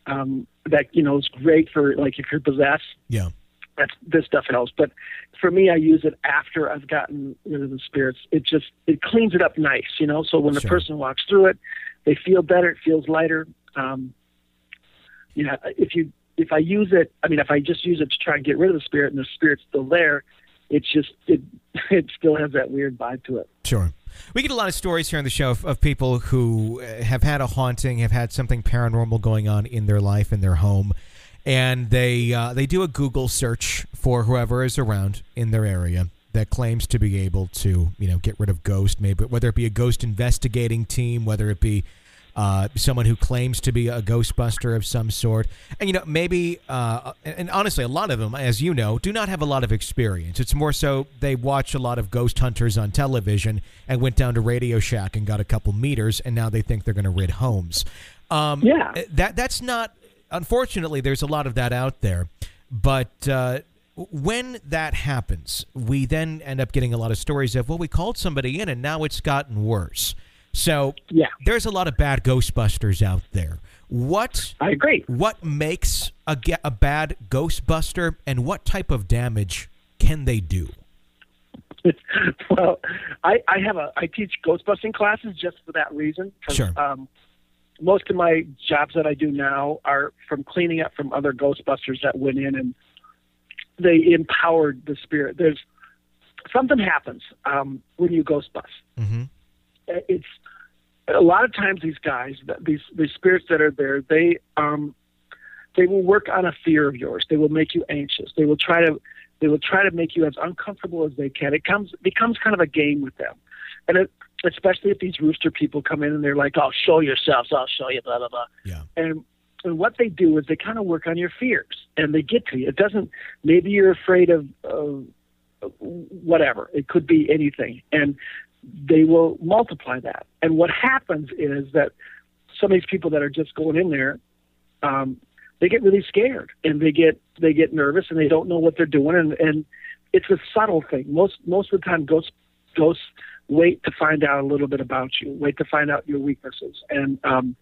C: um, that you know is great for like if you're possessed.
B: Yeah.
C: That's this stuff helps. But for me, I use it after I've gotten rid of the spirits. It just it cleans it up nice, you know. So when the person walks through it, they feel better. It feels lighter. Um, you know, if you if I use it, I mean, if I just use it to try and get rid of the spirit and the spirit's still there, it's just it (laughs) it still has that weird vibe to it.
B: Sure. We get a lot of stories here on the show of, of people who uh, have had a haunting, have had something paranormal going on in their life, in their home, and they uh, they do a Google search for whoever is around in their area that claims to be able to, you know, get rid of ghost, maybe whether it be a ghost investigating team, whether it be uh, someone who claims to be a ghostbuster of some sort. And, you know, maybe, uh, and and honestly, a lot of them, as you know, do not have a lot of experience. It's more so they watch a lot of ghost hunters on television and went down to Radio Shack and got a couple meters, and now they think they're going to rid homes. Um,
C: Yeah.
B: That, that's not, unfortunately, there's a lot of that out there. But, uh, when that happens, we then end up getting a lot of stories of, well, we called somebody in and now it's gotten worse. So
C: Yeah,
B: there's a lot of bad Ghostbusters out there. What
C: I agree.
B: what makes a a bad Ghostbuster, and what type of damage can they do? (laughs)
C: well, I, I have a I teach ghostbusting classes just for that reason.
B: Sure.
C: Um, most of my jobs that I do now are from cleaning up from other Ghostbusters that went in and they empowered the spirit. There's something happens um, when you ghost bust.
B: Mm-hmm.
C: It's a lot of times these guys, these these spirits that are there, they um, they will work on a fear of yours. They will make you anxious. They will try to they will try to make you as uncomfortable as they can. It comes becomes kind of a game with them, and it, especially if these rooster people come in and they're like, "I'll show yourselves. I'll show you." Blah blah blah.
B: Yeah.
C: And and what they do is they kind of work on your fears and they get to you. It doesn't. Maybe you're afraid of. of whatever it could be anything and they will multiply that. And what happens is that some of these people that are just going in there um, they get really scared and they get they get nervous and they don't know what they're doing. And and it's a subtle thing. Most most of the time ghosts ghosts wait to find out a little bit about you wait to find out your weaknesses. And um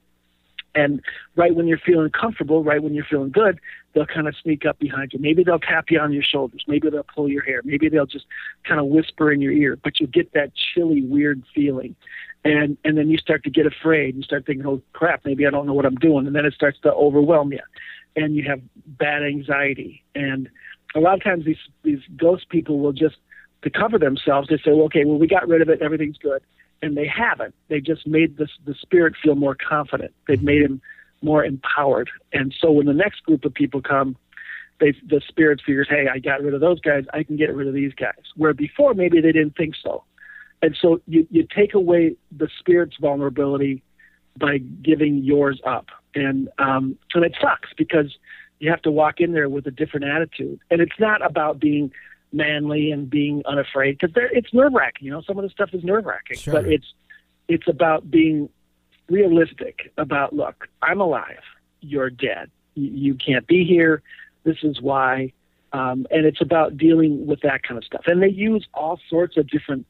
C: and right when you're feeling comfortable right when you're feeling good they'll kind of sneak up behind you. Maybe they'll tap you on your shoulders. Maybe they'll pull your hair. Maybe they'll just kind of whisper in your ear. But you get that chilly weird feeling. And and then you start to get afraid. You start thinking oh crap maybe i don't know what i'm doing. And then it starts to overwhelm you. And you have bad anxiety. And a lot of times these these ghost people will just to cover themselves they say well okay well we got rid of it. Everything's good and they haven't. They just made this the spirit feel more confident. They've made him more empowered. And so when the next group of people come they the spirit figures hey i got rid of those guys. I can get rid of these guys. Where before maybe they didn't think so. And so you, you take away the spirit's vulnerability by giving yours up. And um, and it sucks because you have to walk in there with a different attitude. And it's not about being manly and being unafraid because it's nerve wracking. You know, some of the stuff is nerve wracking,
B: Sure.
C: but it's it's about being realistic. About look, I'm alive. You're dead. You, you can't be here. This is why. Um, and it's about dealing with that kind of stuff. And they use all sorts of different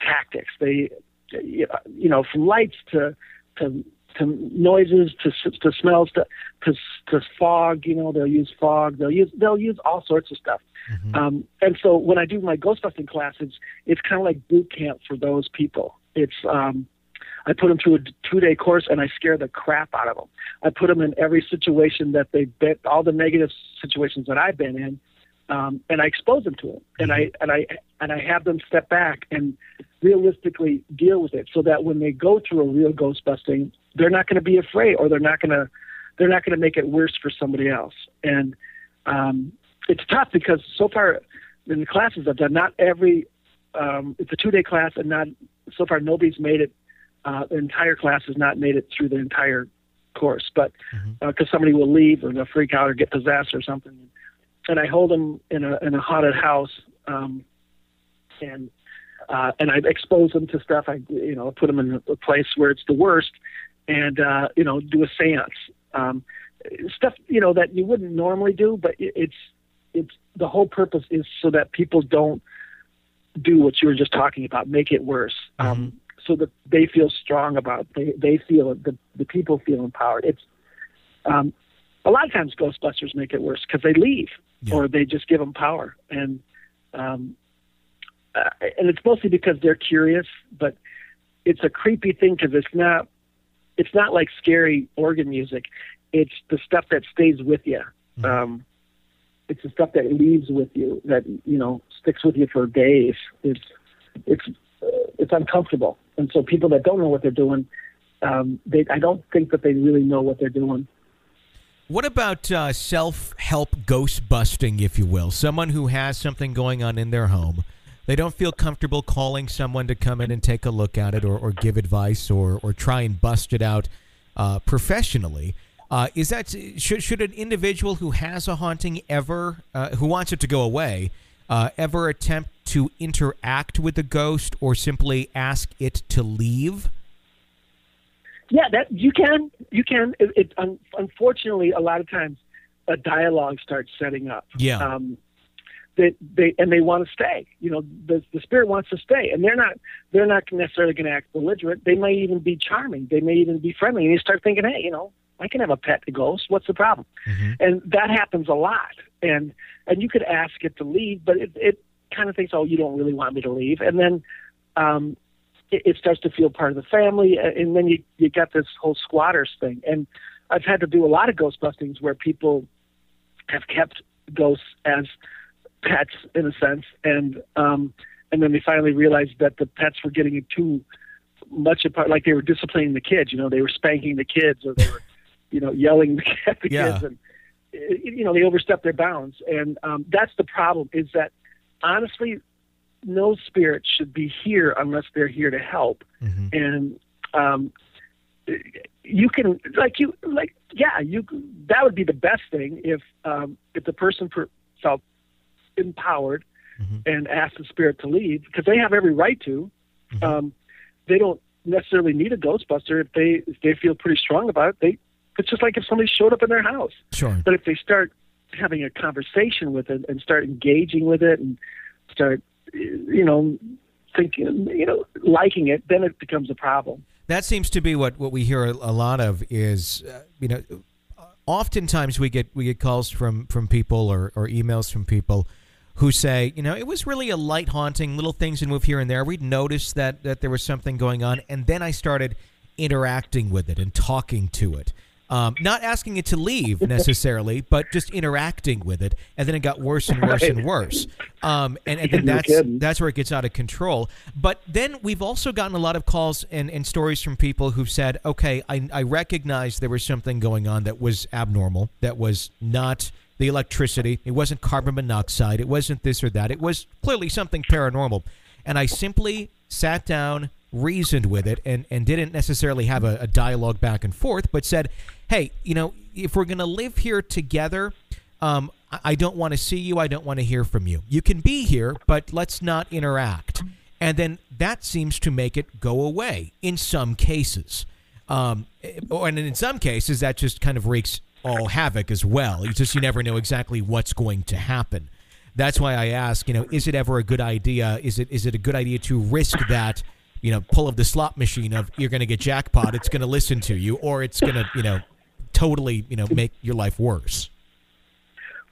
C: tactics. They, you know, from lights to to to noises to to smells to to to fog. You know, they'll use fog. They'll use they'll use all sorts of stuff. Um, and so when I do my ghostbusting classes, it's kind of like boot camp for those people. It's um, I put them through a two day course and I scare the crap out of them. I put them in every situation that they've been, all the negative situations that I've been in, um, and I expose them to it. And I and I and I have them step back and realistically deal with it, so that when they go through a real ghost busting, they're not going to be afraid, or they're not going to they're not going to make it worse for somebody else. And um, it's tough because so far in the classes I've done, not every um, it's a two day class, and not so far nobody's made it. Uh, the entire class has not made it through the entire course, but because somebody will leave or they'll freak out or get possessed or something, and I hold them in a in a haunted house, um, and uh, and I expose them to stuff. I you know put them in a place where it's the worst, and uh, you know do a séance, um, stuff you know that you wouldn't normally do, but it's it's the whole purpose is so that people don't do what you were just talking about, make it worse. Um, so that they feel strong about they they feel the the people feel empowered. It's um, a lot of times Ghostbusters make it worse because they leave
B: Yeah.
C: or they just give them power and um, uh, and it's mostly because they're curious, but it's a creepy thing because it's not it's not like scary organ music. It's the stuff that stays with you. Um, it's the stuff that leaves with you that you know sticks with you for days. It's it's uh, it's uncomfortable, and so people that don't know what they're doing, um, they I don't think that they really know what they're doing.
B: What about uh, self help ghost busting, if you will? Someone who has something going on in their home. They don't feel comfortable calling someone to come in and take a look at it or, or give advice or, or try and bust it out uh, professionally. Uh, is that should, should an individual who has a haunting ever uh, who wants it to go away uh, ever attempt to interact with the ghost or simply ask it to leave?
C: Yeah, that you can you can. It, it un, unfortunately a lot of times a dialogue starts setting up.
B: Yeah.
C: Um, they they and they want to stay. You know, the the spirit wants to stay, and they're not they're not necessarily going to act belligerent. They may even be charming. They may even be friendly. And you start thinking, hey, you know, I can have a pet ghost. What's the problem? And that happens a lot. And and you could ask it to leave, but it it kind of thinks, oh, you don't really want me to leave, and then. Um, it, it starts to feel part of the family, and then you you got this whole squatters thing. And I've had to do a lot of ghost bustings where people have kept ghosts as pets in a sense, and um, and then they finally realized that the pets were getting it too much apart, like they were disciplining the kids. You know, they were spanking the kids, or they were, you know, yelling at (laughs) the
B: Yeah.
C: kids, and you know they overstepped their bounds. And um, that's the problem. Is that honestly, no spirit should be here unless they're here to help. And um, you can, like you, like yeah, you. That would be the best thing if um, if the person per, felt empowered and ask the spirit to leave because they have every right to. Um, they don't necessarily need a Ghostbuster if they if they feel pretty strong about it. They it's just like if somebody showed up in their house.
B: Sure.
C: But if they start having a conversation with it and start engaging with it and start, you know, thinking, you know, liking it, then it becomes a problem.
B: That seems to be what, what we hear a, a lot of is, uh, you know, oftentimes we get we get calls from from people or, or emails from people who say, you know, it was really a light haunting, little things would move here and there. We'd noticed that that there was something going on, and then I started interacting with it and talking to it. Um, not asking it to leave (laughs) necessarily, but just interacting with it, and then it got worse and worse and worse. Um, and and then that's
C: kidding.
B: that's where it gets out of control. But then we've also gotten a lot of calls and, and stories from people who've said, okay, I, I recognize there was something going on that was abnormal, that was not the electricity, it wasn't carbon monoxide, it wasn't this or that, it was clearly something paranormal. And I simply sat down, reasoned with it, and, and didn't necessarily have a, a dialogue back and forth, but said, hey, you know, if we're going to live here together, um, I- don't want to see you. I don't want to hear from you. You can be here, but let's not interact. And then that seems to make it go away in some cases. Um, eh, and in some cases, that just kind of wreaks all havoc as well. You just you never know exactly what's going to happen. That's why I ask, you know, is it ever a good idea? Is it is it a good idea to risk that, you know, pull of the slot machine of you're going to get jackpot, it's going to listen to you, or it's going to, you know, totally, you know, make your life worse.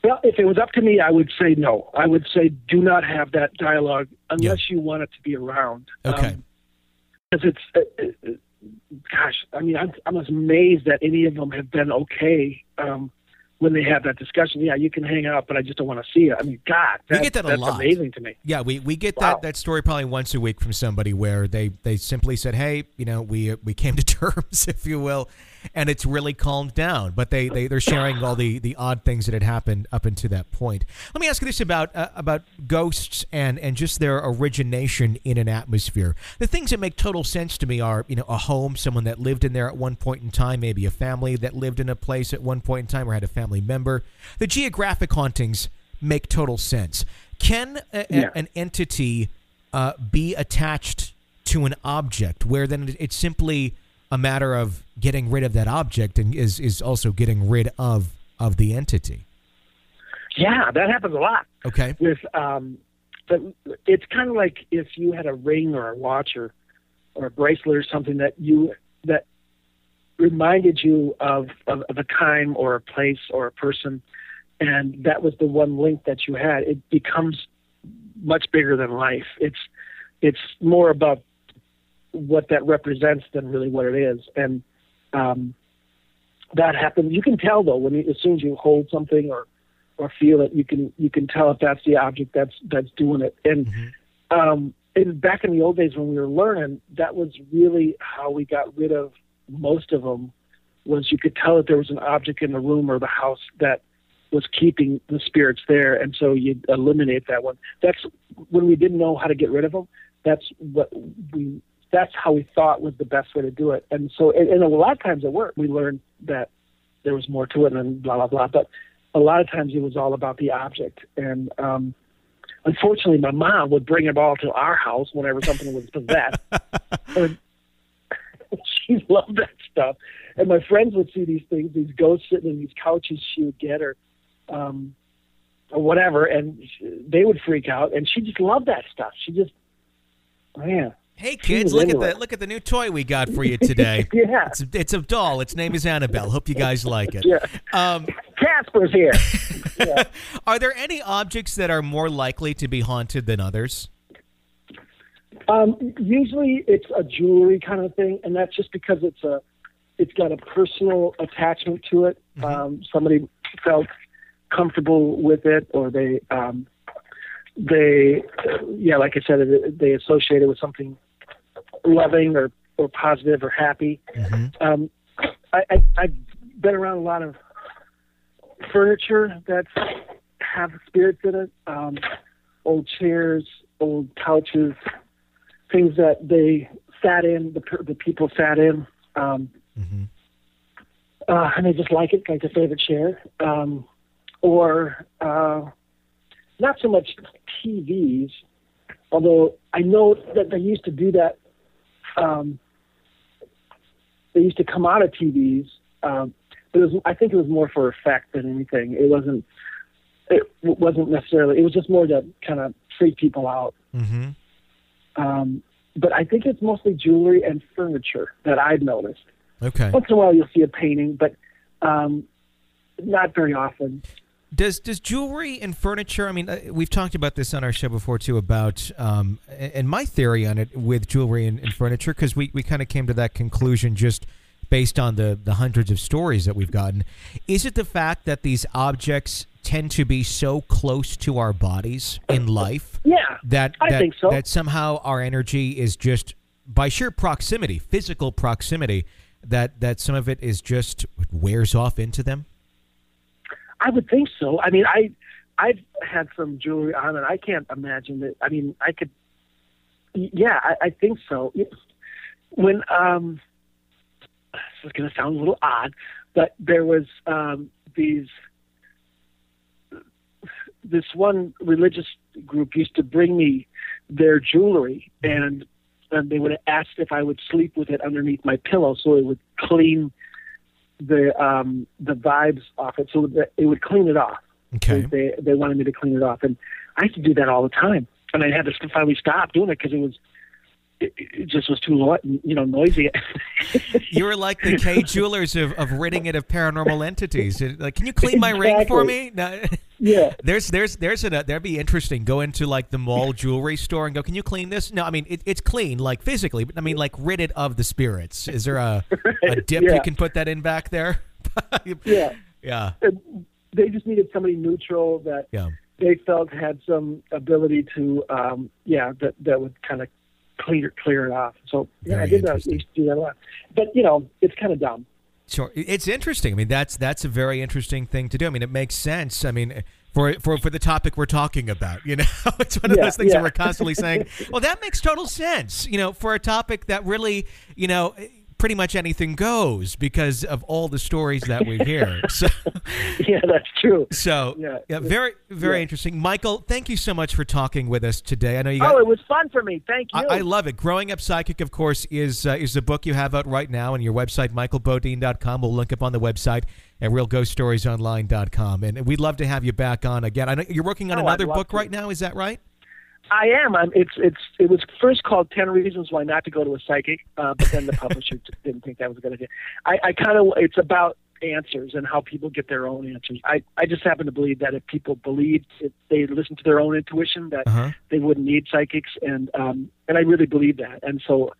C: Well, if it was up to me, I would say no. I would say do not have that dialogue unless you want it to be around.
B: Okay.
C: Because it's, uh, uh, gosh, I mean, I'm, I'm amazed that any of them have been okay um, when they have that discussion. Yeah, you can hang out, but I just don't want to see you. I mean, God,
B: We
C: that,
B: get that a
C: that's
B: lot.
C: amazing to me.
B: Yeah, we, we get
C: Wow.
B: that, that story probably once a week from somebody where they, they simply said, "Hey, you know, we we came to (laughs) terms, if you will, and it's really calmed down." But they, they they're sharing all the, the odd things that had happened up until that point. Let me ask you this about uh, about ghosts and and just their origination in an atmosphere. The things that make total sense to me are you know a home, someone that lived in there at one point in time, maybe a family that lived in a place at one point in time or had a family member. The geographic hauntings make total sense. Can a, a-
C: Yeah.
B: an entity uh, be attached to an object where then it's simply a matter of getting rid of that object and is, is also getting rid of of the entity?
C: Yeah, that happens a lot.
B: Okay.
C: with um, but it's kind of like if you had a ring or a watch or or a bracelet or something that you that reminded you of, of, of a time or a place or a person, and that was the one link that you had. It becomes much bigger than life. It's it's more about what that represents than really what it is, and um, that happens. You can tell though when you, as soon as you hold something or or feel it, you can you can tell if that's the object that's that's doing it. And mm-hmm. um, and back in the old days when we were learning, that was really how we got rid of most of them. Was you could tell that there was an object in the room or the house that was keeping the spirits there, and so you eliminate that one. That's when we didn't know how to get rid of them. That's what we. That's how we thought was the best way to do it. And so, and, and a lot of times it worked. We learned that there was more to it, and blah blah blah. But a lot of times it was all about the object. And um, unfortunately, my mom would bring it all to our house whenever something was possessed. (laughs) and (laughs) she loved that stuff. And my friends would see these things, these ghosts sitting in these couches she would get, or um, or whatever, and they would freak out. And she just loved that stuff. She just, man,
B: Hey kids, look at the look at the new toy we got for you today. (laughs)
C: yeah,
B: it's, it's, a doll. Its name is Annabelle. Hope you guys like it.
C: Yeah. Um, Casper's here. (laughs)
B: yeah. Are there any objects that are more likely to be haunted than others?
C: Um, usually, it's a jewelry kind of thing, and that's just because it's a it's got a personal attachment to it. Mm-hmm. Um, somebody felt comfortable with it, or they um, they yeah, like I said, they associate it with something loving or, or positive or happy. Mm-hmm. Um, I, I, I've been around a lot of furniture that have spirits in it, um, old chairs, old couches, things that they sat in, the, the people sat in. Um, mm-hmm. uh, and they just like it, like their favorite chair. Um, or uh, not so much TVs, although I know that they used to do that um, they used to come out of TVs. Um, but it was, I think it was more for effect than anything. It wasn't. It wasn't necessarily. It was just more to kind of freak people out. Mm-hmm. Um, but I think it's mostly jewelry and furniture that I've noticed.
B: Okay.
C: Once in a while, you'll see a painting, but um, not very often.
B: Does does jewelry and furniture? I mean, uh, we've talked about this on our show before too about um, and my theory on it with jewelry and, and furniture because we, we kind of came to that conclusion just based on the the hundreds of stories that we've gotten. Is it the fact that these objects tend to be so close to our bodies in life?
C: Yeah,
B: that
C: I
B: that,
C: think so.
B: That somehow our energy is just by sheer proximity, physical proximity. That that some of it is just wears off into them.
C: I would think so. I mean, I I've had some jewelry on, and I can't imagine that. I mean, I could. Yeah, I, I think so. When um, this is going to sound a little odd, but there was um, these this one religious group used to bring me their jewelry and and they would ask if I would sleep with it underneath my pillow so it would clean the um, the vibes off it, so that it would clean it off.
B: Okay.
C: They they wanted me to clean it off, and I used to do that all the time, and I had to finally stop doing it because it was it, it, just was too you know noisy. (laughs)
B: you were like the Kay Jewelers of, of ridding it of paranormal entities. Like, can you clean my exactly. ring for me? No.
C: Yeah. (laughs)
B: There's there's there's a that'd be interesting. Go into like the mall jewelry store and go, can you clean this? No, I mean it, it's clean like physically, but I mean like rid it of the spirits. Is there a (laughs) a dip yeah. you can put that in back there?
C: yeah.
B: Yeah.
C: They just needed somebody neutral that
B: yeah.
C: they felt had some ability to um yeah that that would kind of clear clear it off. So yeah, I did that. Used to do that a lot. But you know, it's kind of dumb.
B: Sure, it's interesting. I mean, that's that's a very interesting thing to do. I mean, it makes sense. I mean, for for for the topic we're talking about, you (laughs) know, it's one of
C: yeah,
B: those things
C: yeah.
B: that we're constantly saying. (laughs) Well, that makes total sense. You know, for a topic that really, you know, pretty much anything goes because of all the stories that we hear. (laughs) So,
C: yeah, that's true.
B: So,
C: yeah,
B: yeah very, very yeah. interesting. Michael, thank you so much for talking with us today. I know you.
C: Got,
B: oh,
C: it was fun for me. Thank you.
B: I, I love it. Growing Up Psychic, of course, is uh, is the book you have out right now, and your website, michaelbodine.com. We'll link up on the website at realghoststoriesonline.com. And we'd love to have you back on again. I know you're working on
C: oh,
B: another book
C: to.
B: right now. Is that right?
C: I am. I'm, it's it's it was first called Ten Reasons Why Not to Go to a Psychic, uh, but then the publisher (laughs) didn't think that was a good idea. I, I kind of it's about answers and how people get their own answers. I I just happen to believe that if people believed if they listened to their own intuition, that
B: Uh-huh.
C: they wouldn't need psychics, and um and I really believe that. And so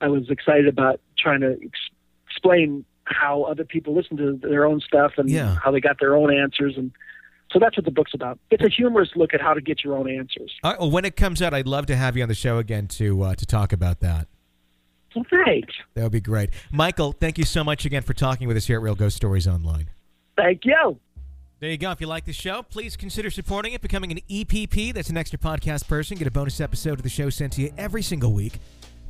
C: I was excited about trying to ex- explain how other people listen to their own stuff and
B: Yeah.
C: how they got their own answers and. So that's what the book's about. It's a humorous look at how to get your own answers.
B: All right, well, when it comes out, I'd love to have you on the show again to uh, to talk about that.
C: Well, thanks.
B: That would be great. Michael, thank you so much again for talking with us here at Real Ghost Stories Online.
C: Thank you.
B: There you go. If you like the show, please consider supporting it, becoming an EPP. That's an extra podcast person. Get a bonus episode of the show sent to you every single week.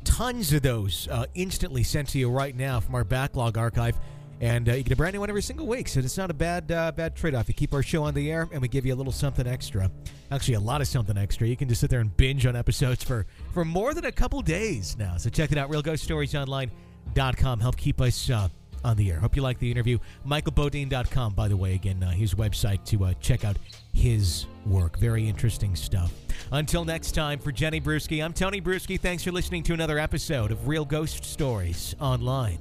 B: Tons of those uh, instantly sent to you right now from our backlog archive. And uh, you get a brand new one every single week, so it's not a bad uh, bad trade off. You keep our show on the air, and we give you a little something extra. Actually, a lot of something extra. You can just sit there and binge on episodes for for more than a couple days now. So check it out, realghoststoriesonline.com. Help keep us uh, on the air. Hope you like the interview. MichaelBodine.com, by the way, again, uh, his website to uh, check out his work. Very interesting stuff. Until next time, for Jenny Brueski, I'm Tony Brueski. Thanks for listening to another episode of Real Ghost Stories Online.